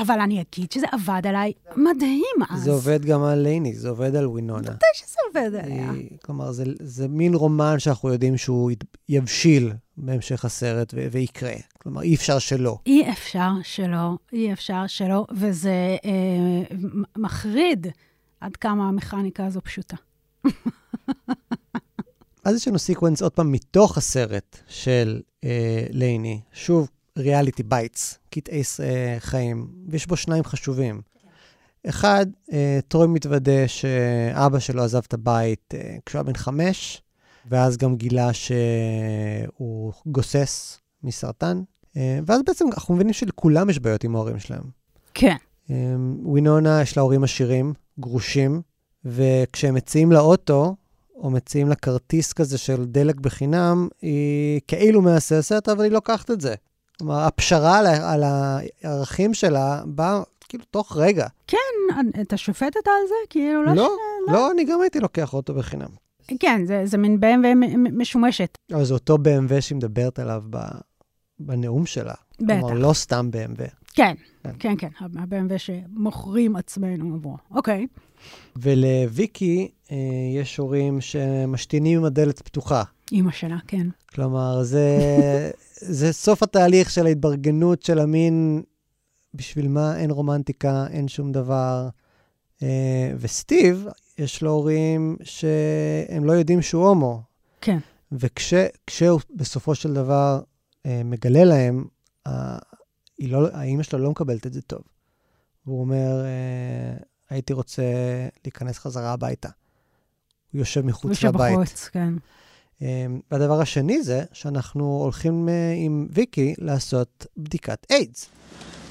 אבל אני אגיד שזה עבד עליי מדהים אז. זה עובד גם על לייני, זה עובד על ווינונה. מתי שזה עובד עליה. כלומר, זה, זה מין רומן שאנחנו יודעים שהוא יבשיל בהמשך הסרט ו- ויקרה. כלומר, אי אפשר שלא. אי אפשר שלא, אי אפשר שלא, וזה אה, מחריד עד כמה המכניקה הזו פשוטה. אז יש לנו sequence עוד פעם מתוך הסרט של אה, לייני. שוב, Reality Bites, קטעי אה, חיים, ויש בו שניים חשובים. אחד, אה, טרוי מתוודה שאבא שלו עזב את הבית אה, כשהוא היה בן חמש, ואז גם גילה שהוא גוסס מסרטן. אה, ואז בעצם אנחנו מבינים שלכולם יש בעיות עם ההורים שלהם. כן. אה, ווינונה, יש לה הורים עשירים, גרושים, וכשהם מציעים לה אוטו, או מציעים לה כרטיס כזה של דלק בחינם, היא כאילו מהססת, אבל היא לוקחת את זה. כלומר, הפשרה על, על הערכים שלה באה כאילו תוך רגע. כן, אתה שופטת על זה? כאילו, לא... לא, ש- לא, אני גם הייתי לוקח אוטו בחינם. כן, זה, זה מין BMW משומשת. אבל זה אותו BMW שהיא מדברת עליו ב, בנאום שלה. בטח. כלומר, לא סתם BMW. כן, כן, כן, ה-BMW שמוכרים עצמנו עבורו. אוקיי. ולוויקי אה, יש הורים שמשתינים עם הדלת פתוחה. אימא שלה, כן. כלומר, זה, זה סוף התהליך של ההתברגנות של המין, בשביל מה אין רומנטיקה, אין שום דבר. אה, וסטיב, יש לו הורים שהם לא יודעים שהוא הומו. כן. וכשהוא בסופו של דבר אה, מגלה להם, אה, לא, האימא שלו לא מקבלת את זה טוב. והוא אומר, אה, הייתי רוצה להיכנס חזרה הביתה. הוא יושב מחוץ יושב לבית. בחוץ, כן. אה, והדבר השני זה שאנחנו הולכים אה, עם ויקי לעשות בדיקת איידס.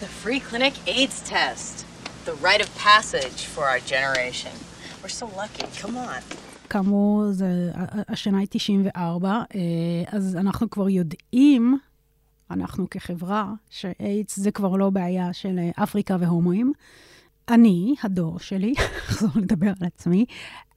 The free clinic AIDS test. The rite of passage for our generation. We're so lucky. Come on. כאמור, זה, השנה היא 94, אה, אז אנחנו כבר יודעים, אנחנו כחברה, שאיידס זה כבר לא בעיה של אה, אפריקה והומואים. אני, הדור שלי, אחזור לדבר על עצמי,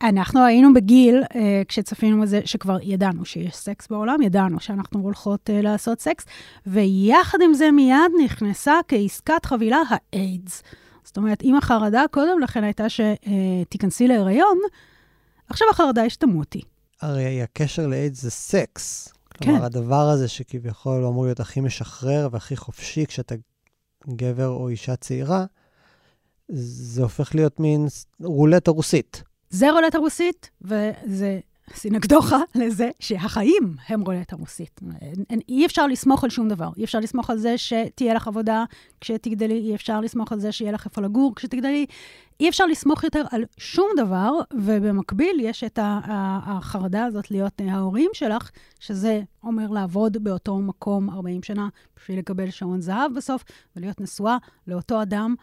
אנחנו היינו בגיל, אה, כשצפינו בזה, שכבר ידענו שיש סקס בעולם, ידענו שאנחנו הולכות אה, לעשות סקס, ויחד עם זה מיד נכנסה כעסקת חבילה האיידס. זאת אומרת, אם החרדה קודם לכן הייתה שתיכנסי להיריון, עכשיו החרדה היא שתמותי. הרי הקשר לאיידס זה סקס. כן. כלומר, הדבר הזה שכביכול אמור להיות הכי משחרר והכי חופשי כשאתה גבר או אישה צעירה, זה הופך להיות מין רולטה רוסית. זה רולטה רוסית, וזה סינקדוחה לזה שהחיים הם רולטה רוסית. אי אפשר לסמוך על שום דבר. אי אפשר לסמוך על זה שתהיה לך עבודה כשתגדלי, אי אפשר לסמוך על זה שיהיה לך איפה לגור כשתגדלי. אי אפשר לסמוך יותר על שום דבר, ובמקביל יש את החרדה הזאת להיות אה, ההורים שלך, שזה אומר לעבוד באותו מקום 40 שנה בשביל לקבל שעון זהב בסוף, ולהיות נשואה לאותו אדם,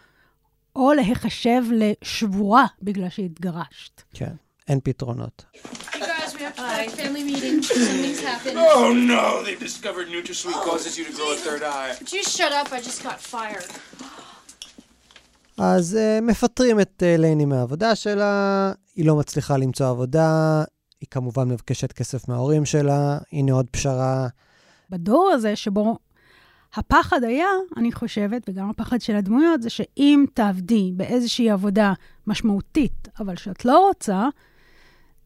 או להיחשב לשבורה בגלל שהתגרשת. כן, אין פתרונות. You guys, we have to have a family meeting. Something's happened. Oh no, they've discovered NutraSweet causes you to grow a third eye. Would you shut up? I just got fired. אז uh, מפטרים את uh, לייני מהעבודה שלה, היא לא מצליחה למצוא עבודה, היא כמובן מבקשת כסף מההורים שלה, הנה עוד פשרה. בדור הזה שבו הפחד היה, אני חושבת, וגם הפחד של הדמויות, זה שאם תעבדי באיזושהי עבודה משמעותית, אבל שאת לא רוצה,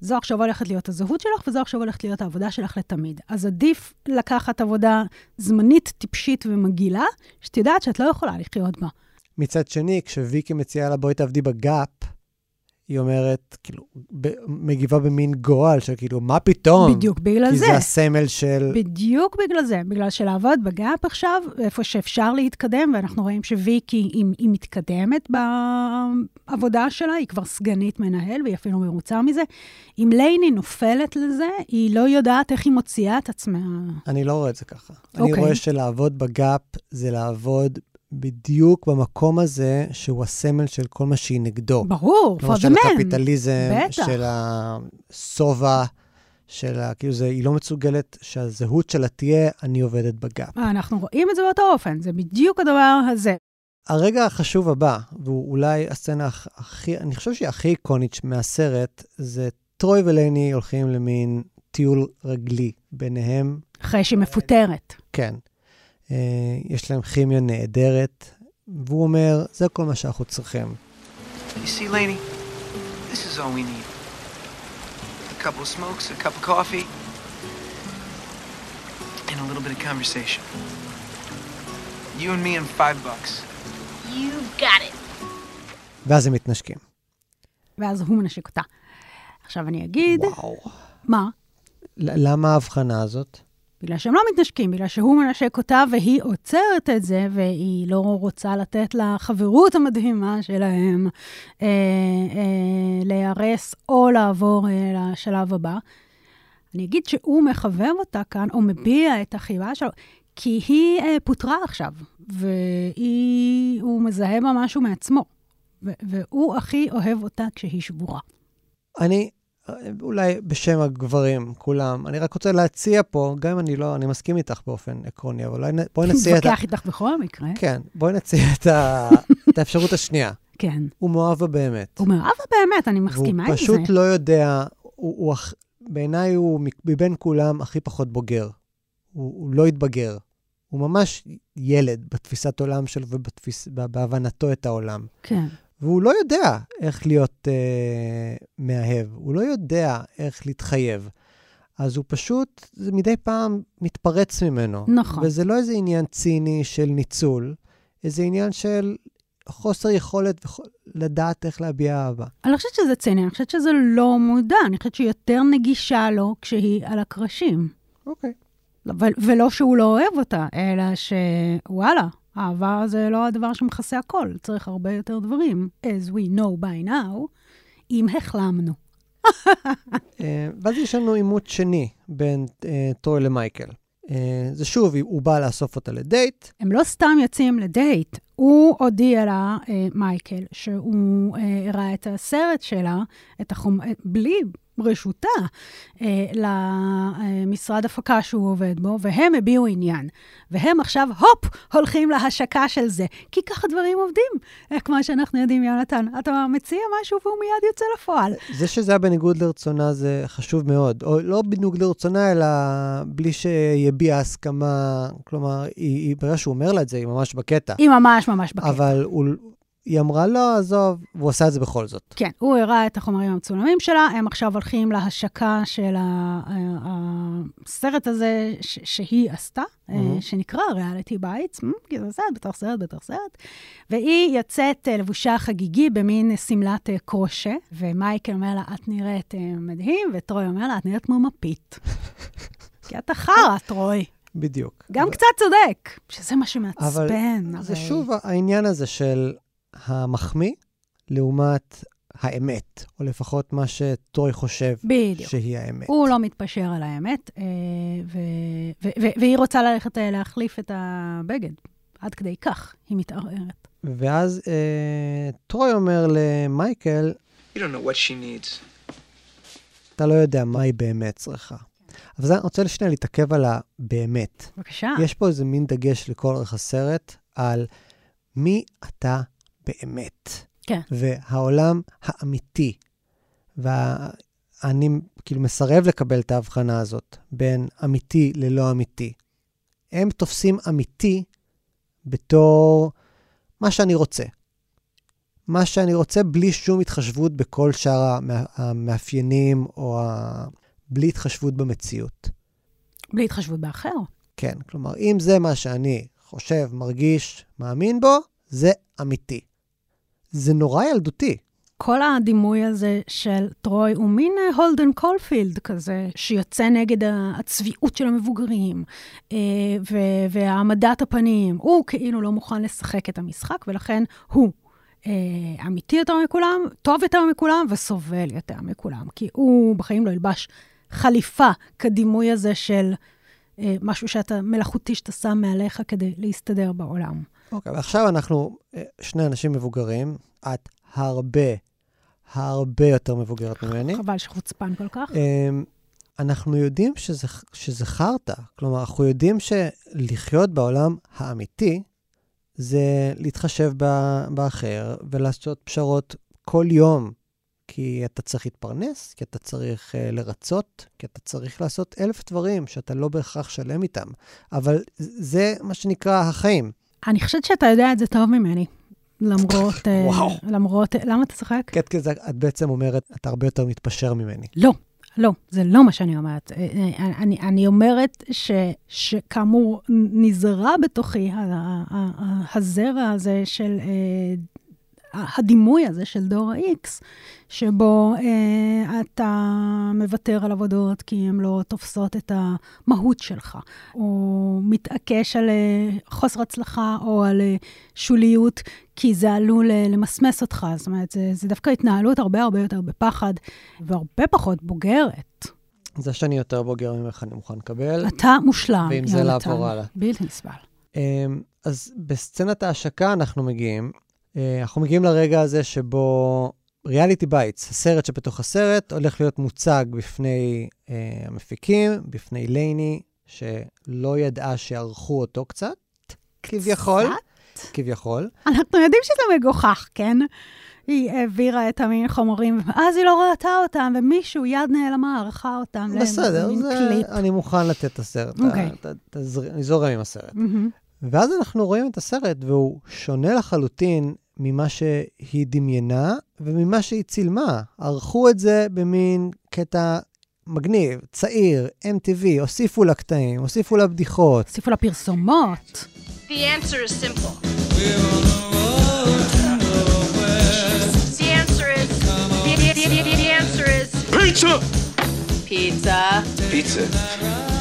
זו עכשיו הולכת להיות הזהות שלך, וזו עכשיו הולכת להיות העבודה שלך לתמיד. אז עדיף לקחת עבודה זמנית, טיפשית ומגעילה, שאת יודעת שאת לא יכולה לחיות בה. מצד שני, כשוויקי מציעה לה בואי תעבדי בגאפ, היא אומרת, כאילו, ב- מגיבה במין גועל של כאילו, מה פתאום? בדיוק בגלל כי זה. זה הסמל של... בדיוק בגלל זה, בגלל שלעבוד בגאפ עכשיו, איפה שאפשר להתקדם, ואנחנו רואים שוויקי היא, היא מתקדמת בעבודה שלה, היא כבר סגנית מנהל, והיא אפילו מרוצה מזה. אם לייני נופלת לזה, היא לא יודעת איך היא מוציאה את עצמה. אני לא רואה את זה ככה. אני אוקיי. רואה שלעבוד בגאפ זה לעבוד בדיוק במקום הזה שהוא הסמל של כל מה שהיא נגדו. ברור, כלומר, for the של man. הקפיטליזם, בטח. של השובע, של ה... כאילו, זה, היא לא מסוגלת שהזהות שלה תהיה, אני עובדת בגאפ. אנחנו רואים את זה באותו אופן, זה בדיוק הדבר הזה. הרגע החשוב הבא, והוא אולי הסצנה הכ- הכי, אני חושב שהיא הכי איקונית מהסרט, זה טרוי ולייני הולכים למין טיול רגלי ביניהם. אחרי שהיא מפוטרת. כן. אה, יש להם כימיה נהדרת, והוא אומר, זה כל מה שאנחנו צריכים. You see, Laney, this is all we need. A couple of smokes, a cup of coffee, and a little bit of conversation. You and me and five bucks. You got it. ואז הם מתנשקים. ואז הוא מנשק אותה. עכשיו אני אגיד, וואו. מה? למה ההבחנה הזאת? בגלל שהם לא מתנשקים, בגלל שהוא מנשק אותה והיא עוצרת את זה, והיא לא רוצה לתת לחברות המדהימה שלהם אה, אה, להיהרס או לעבור אה, לשלב הבא. אני אגיד שהוא מחבב אותה כאן, או מביע את החיבה שלו, כי היא אה, פוטרה עכשיו, והוא מזהה בה משהו מעצמו, והוא הכי אוהב אותה כשהיא שבורה. אני, אולי בשם הגברים, כולם, אני רק רוצה להציע פה, גם אם אני לא, אני מסכים איתך באופן עקרוני, אבל אולי בואי נציע את ה... מתווכח איתך בכל מקרה. כן, בואי נציע את, ה... את האפשרות השנייה. כן. הוא מאוהב באמת. הוא אבל באמת, אני מסכימה עם זה. פשוט לא יודע, הוא, הוא, אח- בעיניי הוא מבין כולם הכי פחות בוגר. הוא, הוא לא התבגר. הוא ממש ילד בתפיסת עולם שלו ובהבנתו את העולם. כן. והוא לא יודע איך להיות אה, מאהב, הוא לא יודע איך להתחייב. אז הוא פשוט, זה מדי פעם מתפרץ ממנו. נכון. וזה לא איזה עניין ציני של ניצול, איזה עניין של חוסר יכולת לדעת איך להביע אהבה. אני לא חושבת שזה ציני, אני חושבת שזה לא מודע, אני חושבת שהיא יותר נגישה לו כשהיא על הקרשים. אוקיי. ו- ולא שהוא לא אוהב אותה, אלא שוואלה, אהבה זה לא הדבר שמכסה הכל, צריך הרבה יותר דברים, as we know by now, אם החלמנו. אה, ואז יש לנו עימות שני בין אה, טרוי למייקל. אה, זה שוב, הוא בא לאסוף אותה לדייט, הם לא סתם יוצאים לדייט, הוא הודיע לה, מייקל, שהוא אה, הראה את הסרט שלה, את החומ... בלי רשותה, אה, למשרד הפקה שהוא עובד בו, והם הביעו עניין. והם עכשיו, הופ, הולכים להשקה של זה. כי ככה דברים עובדים. אה, כמו שאנחנו יודעים, יונתן, אתה מציע משהו והוא מיד יוצא לפועל. זה שזה היה בניגוד לרצונה זה חשוב מאוד. או לא בניגוד לרצונה, אלא בלי שיביע הסכמה. כלומר, היא, היא, ברגע שהוא אומר לה את זה, היא ממש בקטע. היא ממש ממש בקטע. אבל הוא, היא אמרה לו, עזוב, והוא עשה את זה בכל זאת. כן, הוא הראה את החומרים המצולמים שלה, הם עכשיו הולכים להשקה של הסרט הזה ש- שהיא עשתה, מהמם. שנקרא Reality Bites, זה סרט בתוך סרט בתוך סרט, והיא יוצאת אה, לבושה חגיגי במין שמלת אה, קרושה, ומייקל אומר לה, את נראית מדהים, וטרוי אומר לה, את נראית כמו מפית. כי אתה חרא, טרוי. בדיוק. גם ו- קצת צודק, שזה מה אבל שמעצבן. זה הרי. שוב העניין הזה של המחמיא לעומת האמת, או לפחות מה שטרוי חושב בדיוק. שהיא האמת. הוא לא מתפשר על האמת, אה, ו- ו- ו- והיא רוצה ללכת אה, להחליף את הבגד. עד כדי כך היא מתערערת. ואז אה, טרוי אומר למייקל, You don't know what she needs. אתה לא יודע מה היא באמת צריכה. אבל זה, אני רוצה שנייה להתעכב על הבאמת. בבקשה. יש פה איזה מין דגש לכל אורך הסרט על מי אתה באמת. כן. והעולם האמיתי. ואני כאילו מסרב לקבל את ההבחנה הזאת בין אמיתי ללא אמיתי. הם תופסים אמיתי בתור מה שאני רוצה. מה שאני רוצה בלי שום התחשבות בכל שאר המא- המאפיינים או ה... בלי התחשבות במציאות. בלי התחשבות באחר. כן, כלומר, אם זה מה שאני חושב, מרגיש, מאמין בו, זה אמיתי. זה נורא ילדותי. כל הדימוי הזה של טרוי הוא מין אה, הולדן קולפילד כזה, שיוצא נגד הצביעות של המבוגרים אה, ו- והעמדת הפנים. הוא כאילו לא מוכן לשחק את המשחק, ולכן הוא אה, אמיתי יותר מכולם, טוב יותר מכולם וסובל יותר מכולם. כי הוא בחיים לא ילבש חליפה כדימוי הזה של משהו שאתה, מלאכותי שאתה שם מעליך כדי להסתדר בעולם. אוקיי, ועכשיו אנחנו אה, שני אנשים מבוגרים. את הרבה, הרבה יותר מבוגרת ממני. חבל שחוצפן כל כך. אמ, אנחנו יודעים שזה, שזה חרטא. כלומר, אנחנו יודעים שלחיות בעולם האמיתי זה להתחשב ב- באחר ולעשות פשרות כל יום. כי אתה צריך להתפרנס, כי אתה צריך uh, לרצות, כי אתה צריך לעשות אלף דברים שאתה לא בהכרח שלם איתם. אבל זה מה שנקרא החיים. אני חושבת שאתה יודע את זה טוב ממני. למרות... אה, וואו. למרות... למה אתה צוחק? קטקי, את בעצם אומרת, אתה הרבה יותר מתפשר ממני. לא, לא, זה לא מה שאני אומרת. אה, אה, אני, אני אומרת ש, שכאמור, נזרע בתוכי הזרע הזה של... הדימוי הזה של דור ה-X, שבו אה, אתה מוותר על עבודות כי הן לא תופסות את המהות שלך, או מתעקש על אה, חוסר הצלחה או על אה, שוליות, כי זה עלול אה, למסמס אותך. זאת אומרת, זה, זה דווקא התנהלות הרבה הרבה יותר בפחד, והרבה פחות בוגרת. זה שאני יותר בוגר ממך, אני מוכן לקבל. אתה מושלם, ועם זה. לעבור הלאה. בלתי נסבל. אמ, אז בסצנת ההשקה אנחנו מגיעים, אנחנו מגיעים לרגע הזה שבו Reality Bites, הסרט שבתוך הסרט, הולך להיות מוצג בפני אה, המפיקים, בפני לייני, שלא ידעה שערכו אותו קצת, כביכול. קצת? כביכול. אנחנו יודעים שזה מגוחך, כן? היא העבירה את המין חומרים, ואז היא לא ראתה אותם, ומישהו, יד נעלמה, ערכה אותם. בסדר, זה, קליפ. אני מוכן לתת את הסרט. אוקיי. תזר- אני זורם עם הסרט. מהמם. ואז אנחנו רואים את הסרט, והוא שונה לחלוטין ממה שהיא דמיינה וממה שהיא צילמה. ערכו את זה במין קטע מגניב, צעיר, MTV, הוסיפו לה קטעים, הוסיפו לה בדיחות. הוסיפו לה פרסומות. The answer is simple. The answer is. The, the, the, the, the answer is. Pizza. Pizza.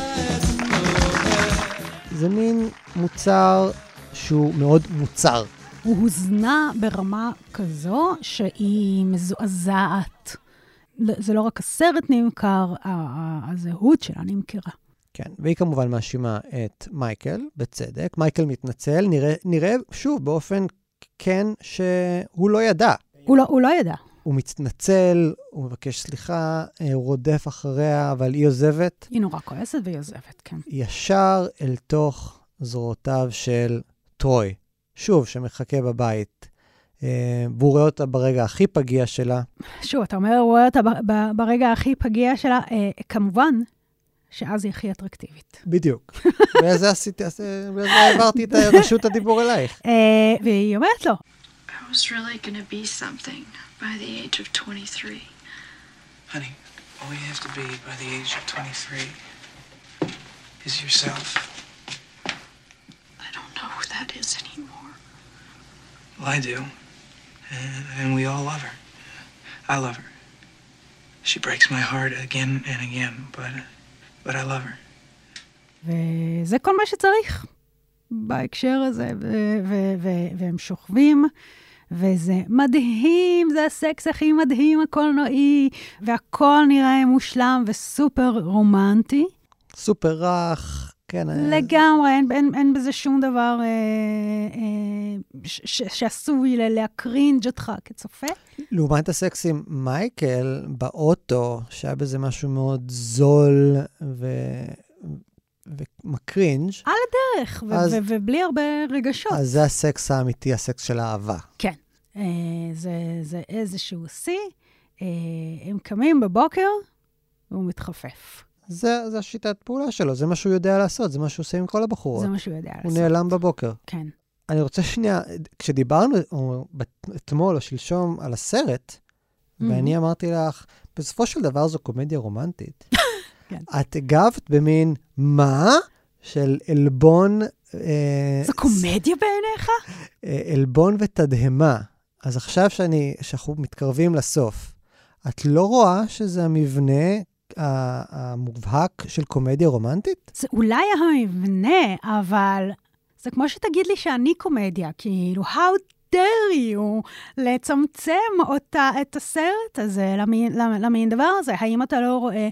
זה מין מוצר שהוא מאוד מוצר. הוא הוזנה ברמה כזו שהיא מזועזעת. ל- זה לא רק הסרט נמכר, הזהות שלה נמכרה. כן, והיא כמובן מאשימה את מייקל, בצדק. מייקל מתנצל, נראה, נראה שוב באופן כן שהוא לא ידע. הוא לא, הוא לא ידע. הוא מתנצל, הוא מבקש סליחה, אה, הוא רודף אחריה, אבל היא עוזבת היא נורא כועסת והיא עוזבת, כן. ישר אל תוך זרועותיו של טרוי. שוב, שמחכה בבית. אה, והוא רואה אותה ברגע הכי פגיע שלה. שוב, אתה אומר, הוא רואה אותה ברגע הכי פגיע שלה, אה, כמובן שאז היא הכי אטרקטיבית. בדיוק. אה, וזה העברתי את רשות הדיבור אלייך. והיא אומרת לו, was really gonna be something by the age of 23. Honey, all you have to be by the age of 23 is yourself. I don't know who that is anymore. Well, I do. And, and we all love her. I love her. She breaks my heart again and again, but, but I love her. וזה כל מה שצריך בהקשר הזה, ו- ו- ו- והם שוכבים, וזה מדהים, זה הסקס הכי מדהים הקולנועי, והכל נראה מושלם וסופר רומנטי. סופר רך, כן. אה, לגמרי, אין, אין, אין בזה שום דבר אה, אה, ש- ש- שעשוי להקרינג' אותך כצופה. לעומת הסקס עם מייקל באוטו, שהיה בזה משהו מאוד זול ו... ומקרינג', על הדרך, אז- ו- ובלי הרבה רגשות. אז זה הסקס האמיתי, הסקס של האהבה. כן. אה, זה, זה איזשהו שיא. אה, הם קמים בבוקר, והוא מתחפף. זה, זה השיטת פעולה שלו, זה מה שהוא יודע לעשות, זה מה שהוא עושה עם כל הבחורות. זה מה שהוא יודע הוא לעשות. נעלם בבוקר. כן. אני רוצה שנייה, כשדיברנו או, אתמול או שלשום על הסרט, ואני אמרתי לך, בסופו של דבר זו קומדיה רומנטית. כן. את הגבת במין, מה? של עלבון... אה, זו קומדיה בעיניך? אה, עלבון ותדהמה. אז עכשיו שאני, שאנחנו מתקרבים לסוף, את לא רואה שזה המבנה המובהק של קומדיה רומנטית? זה אולי המבנה, אבל זה כמו שתגיד לי שאני קומדיה, כאילו, how dare you לצמצם אותה, את הסרט הזה למין, למ- למין דבר הזה? האם אתה לא רואה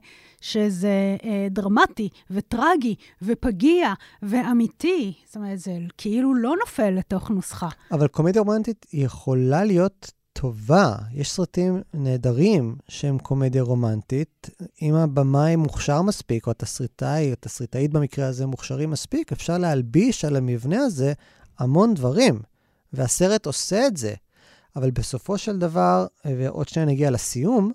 שזה אה, דרמטי וטרגי ופגיע ואמיתי? זאת אומרת, זה כאילו לא נופל לתוך נוסחה. אבל קומדיה רומנטית יכולה להיות טובה. יש סרטים נהדרים שהם קומדיה רומנטית. אם הבמאי מוכשר מספיק, או התסריטאי, או התסריטאית במקרה הזה מוכשרים מספיק, אפשר להלביש על המבנה הזה המון דברים. והסרט עושה את זה. אבל בסופו של דבר, ועוד שניה נגיע לסיום,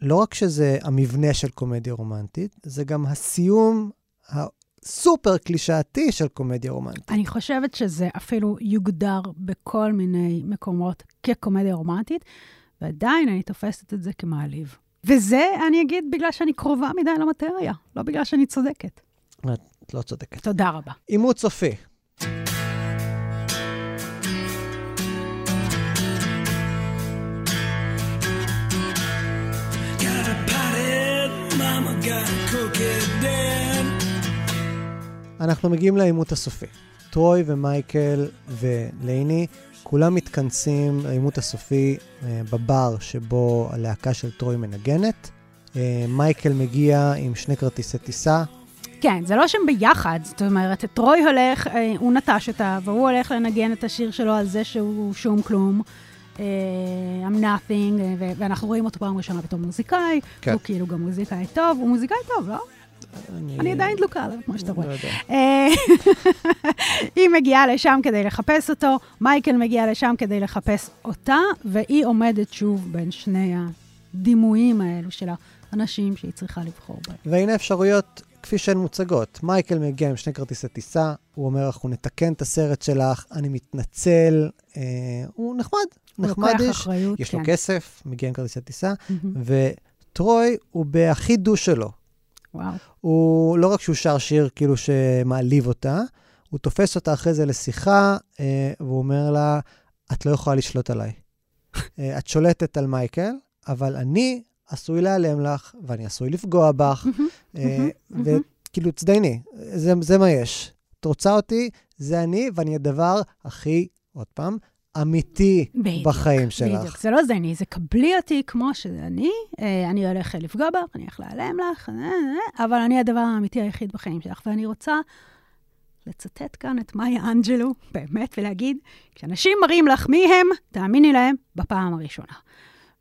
לא רק שזה המבנה של קומדיה רומנטית, זה גם הסיום הסופר קלישאתי של קומדיה רומנטית. אני חושבת שזה אפילו יוגדר בכל מיני מקומות כקומדיה רומנטית, ועדיין אני תופסת את זה כמעליב. וזה, אני אגיד, בגלל שאני קרובה מדי למטריה, לא בגלל שאני צודקת. את לא צודקת. תודה רבה. עימות סופי. אנחנו מגיעים לעימות הסופי. טרוי ומייקל ולייני, כולם מתכנסים לעימות הסופי אה, בבר שבו הלהקה של טרוי מנגנת. אה, מייקל מגיע עם שני כרטיסי טיסה. כן, זה לא שהם ביחד, זאת אומרת, טרוי הולך, אה, הוא נטש אותה, והוא הולך לנגן את השיר שלו על זה שהוא שום כלום. אה, I'm nothing, אה, ו- ואנחנו רואים אותו פעם ראשונה בתור מוזיקאי, כן. הוא כאילו גם מוזיקאי טוב, הוא מוזיקאי טוב, לא? אני עדיין דלוקה עליו, כמו שאתה רואה. לא יודע. אה, היא מגיעה לשם כדי לחפש אותו, מייקל מגיע לשם כדי לחפש אותה, והיא עומדת שוב בין שני הדימויים האלו של האנשים שהיא צריכה לבחור בהם. והנה אפשרויות כפי שהן מוצגות. מייקל מגיע עם שני כרטיסי טיסה, הוא אומר, אנחנו נתקן את הסרט שלך, אני מתנצל. אה, הוא נחמד, הוא נחמד איש, אחריות, יש לו כן. כסף, מגיע עם כרטיסי טיסה, מהמם. וטרוי הוא בהכי דו שלו. וואו. הוא לא רק שהוא שר שיר כאילו שמעליב אותה, הוא תופס אותה אחרי זה לשיחה, אה, והוא אומר לה, את לא יכולה לשלוט עליי. אה, את שולטת על מייקל, אבל אני עשוי להיעלם לך, ואני עשוי לפגוע בך, וכאילו, תזדייני, זה, זה מה יש. את רוצה אותי, זה אני, ואני הדבר הכי, עוד פעם, אמיתי בדיוק, בחיים שלך. בדיוק, זה לא זני, זה קבלי אותי כמו שאני, אה, אני הולך לפגוע בך, אני הולך להיעלם לך, אה, אה, אבל אני הדבר האמיתי היחיד בחיים שלך, ואני רוצה לצטט כאן את מאיה אנג'לו, באמת, ולהגיד, כשאנשים מראים לך מי הם, תאמיני להם בפעם הראשונה.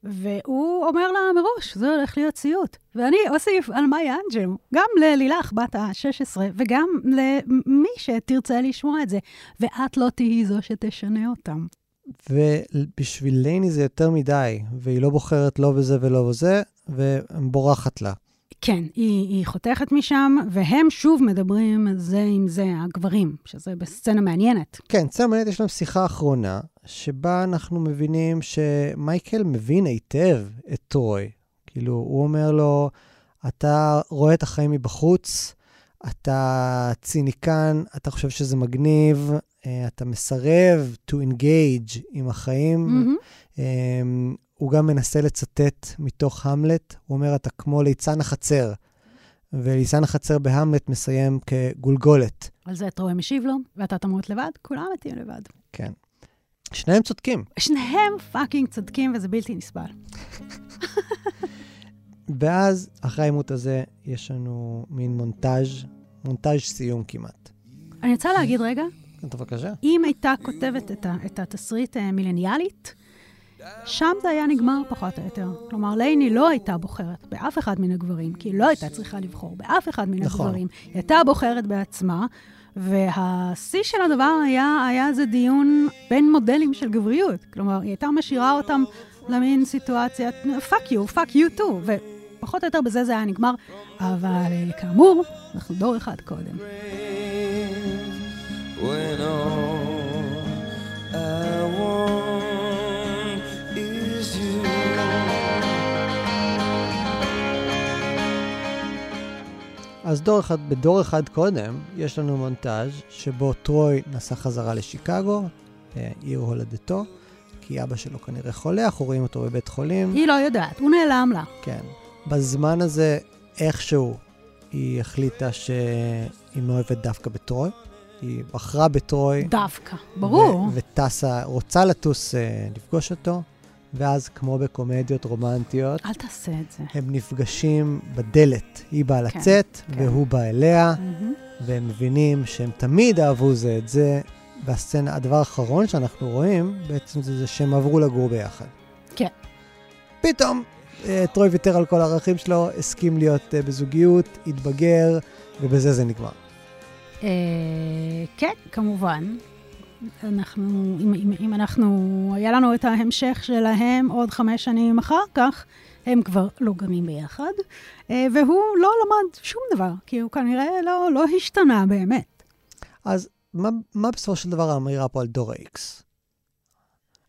והוא אומר לה מראש, זה הולך להיות סיוט. ואני אוסיף על מאיה אנג'לו, גם ללילך, בת ה-16, וגם למי שתרצה לשמוע את זה, ואת לא תהיי זו שתשנה אותם. ובשביל לייני זה יותר מדי, והיא לא בוחרת לא בזה ולא בזה, ובורחת לה. כן, היא, היא חותכת משם, והם שוב מדברים זה עם זה, הגברים, שזה בסצנה מעניינת. כן, צמד מעניינת, יש להם שיחה אחרונה, שבה אנחנו מבינים שמייקל מבין היטב את טרוי. כאילו, הוא אומר לו, אתה רואה את החיים מבחוץ, אתה ציניקן, אתה חושב שזה מגניב, אה, אתה מסרב to engage עם החיים. מהמם. הוא גם מנסה לצטט מתוך המלט, הוא אומר, אתה כמו ליצן החצר. וליצן החצר בהמלט מסיים כגולגולת. על זה טרוי משיב לו, ואתה תמות לבד, כולם מתים לבד. כן. שניהם צודקים. שניהם fucking צודקים, וזה בלתי נסבל. ואז, אחרי העימות הזה, יש לנו מין מונטאז', מונטאז' סיום כמעט. אני רוצה להגיד רגע, בבקשה. אם הייתה כותבת את, ה, את התסריט אה, מילניאלית, שם זה היה נגמר פחות או יותר. כלומר, לייני לא הייתה בוחרת באף אחד מן הגברים, כי היא לא הייתה צריכה לבחור באף אחד מן נכון. הגברים. היא הייתה בוחרת בעצמה, והשיא של הדבר היה, היה איזה דיון בין מודלים של גבריות. כלומר, היא הייתה משאירה אותם למין סיטואציית fuck you, fuck you too, ופחות או יותר בזה זה היה נגמר. אבל כאמור, אנחנו דור אחד קודם. when אז דור אחד, בדור אחד קודם, יש לנו מונטאז' שבו טרוי נסע חזרה לשיקגו, אה, עיר הולדתו, כי אבא שלו כנראה חולה, אנחנו רואים אותו בבית חולים. היא לא יודעת, הוא נעלם לה. כן. בזמן הזה, איכשהו, היא החליטה שהיא מאוהבת דווקא בטרוי. היא בחרה בטרוי. דווקא, ברור. וטסה, רוצה לטוס אה, לפגוש אותו, ואז, כמו בקומדיות רומנטיות, אל תעשה את זה. הם נפגשים בדלת. היא באה כן, לצאת, כן. והוא בא אליה, מהמם. והם מבינים שהם תמיד אהבו זה את זה. והסצנה, הדבר האחרון שאנחנו רואים, בעצם זה, זה שהם עברו לגור ביחד. כן. פתאום אה, טרוי ויתר על כל הערכים שלו, הסכים להיות אה, בזוגיות, התבגר, ובזה זה נגמר. אה, כן, כמובן. אנחנו, אם, אם, אם אנחנו, היה לנו את ההמשך שלהם עוד חמש שנים אחר כך, הם כבר לא גרים ביחד, אה, והוא לא למד שום דבר, כי הוא כנראה לא, לא השתנה באמת. אז מה, מה בסופו של דבר האמירה פה על דור ה-X?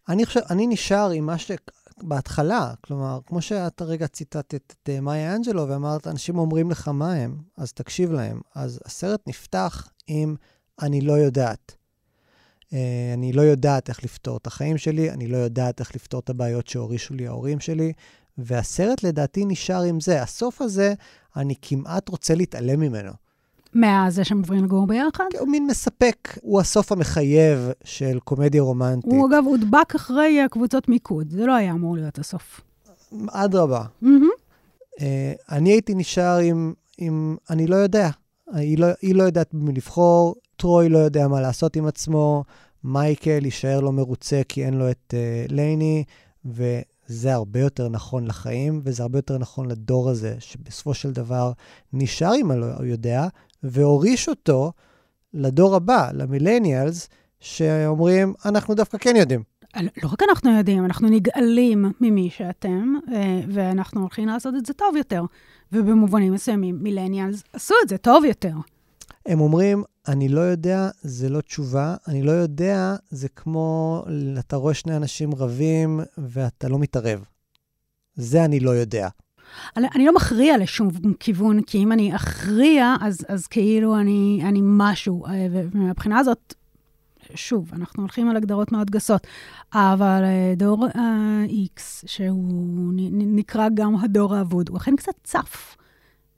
אני חושב, אני נשאר עם מה שבהתחלה, כלומר, כמו שאת הרגע ציטטת את אה, מאיה אנג'לו ואמרת, אנשים אומרים לך מה הם, אז תקשיב להם. אז הסרט נפתח עם אני לא יודעת. אה, אני לא יודעת איך לפתור את החיים שלי, אני לא יודעת איך לפתור את הבעיות שהורישו לי ההורים שלי, והסרט לדעתי נשאר עם זה. הסוף הזה, אני כמעט רוצה להתעלם ממנו. מהזה שהם עוברים לגור ביחד. הוא מין מספק, הוא הסוף המחייב של קומדיה רומנטית. הוא אגב הודבק אחרי אה, קבוצות מיקוד, זה לא היה אמור להיות הסוף. אדרבה. מהמם. אה, אני הייתי נשאר עם, עם אני לא יודע. היא לא, היא לא יודעת במי לבחור, טרוי לא יודע מה לעשות עם עצמו, מייקל יישאר לא מרוצה כי אין לו את uh, לייני, זה הרבה יותר נכון לחיים, וזה הרבה יותר נכון לדור הזה, שבסופו של דבר נשאר עם הלא יודע, והוריש אותו לדור הבא, למילניאלס, שאומרים, אנחנו דווקא כן יודעים. לא רק אנחנו יודעים, אנחנו נגאלים ממי שאתם, אה, ואנחנו הולכים לעשות את זה טוב יותר. ובמובנים מסוימים, מילניאלס עשו את זה טוב יותר. הם אומרים, אני לא יודע, זה לא תשובה, אני לא יודע, זה כמו, אתה רואה שני אנשים רבים ואתה לא מתערב. זה אני לא יודע. אני, אני לא מכריע לשום כיוון, כי אם אני אכריע, אז, אז כאילו אני, אני משהו. אה, ומהבחינה הזאת, שוב, אנחנו הולכים על הגדרות מאוד גסות, אבל אה, דור ה-X, שהוא נ- נקרא גם הדור האבוד, הוא אכן קצת צף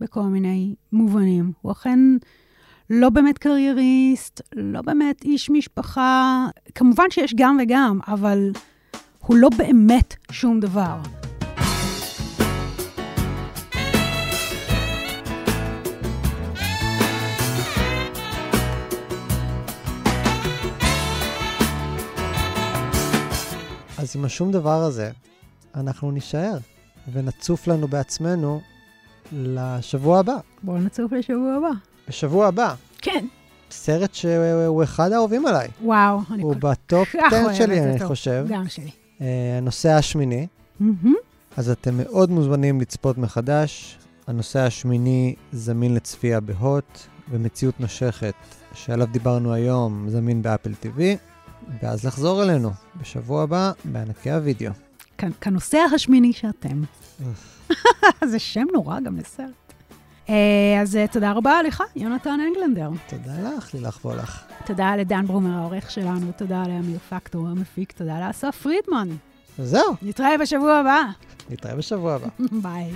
בכל מיני מובנים. הוא אכן לא באמת קרייריסט, לא באמת איש משפחה. כמובן שיש גם וגם, אבל הוא לא באמת שום דבר. אז עם השום דבר הזה, אנחנו נישאר ונצוף לנו בעצמנו לשבוע הבא. בואו נצוף לשבוע הבא. בשבוע הבא, כן. סרט שהוא אחד האהובים עליי. וואו, אני הוא כל בטופ כך 10 אוהבת שלי, אני אותו. חושב. גם שלי. אה, הנושא השמיני, מהמם. אז אתם מאוד מוזמנים לצפות מחדש. הנושא השמיני זמין לצפייה בהוט, ומציאות נושכת, שעליו דיברנו היום, זמין באפל TV, ואז לחזור אלינו בשבוע הבא בענקי הוידאו. כ- כנוסע השמיני שאתם. זה שם נורא גם לסרט. אה, אז אה, תודה רבה לך, יונתן אנגלנדר. תודה לך, לילך וולך. תודה לדן ברומר, העורך שלנו, תודה לאמיר פקטור, המפיק, תודה לאסף פרידמן. וזהו, נתראה בשבוע הבא. נתראה בשבוע הבא. ביי.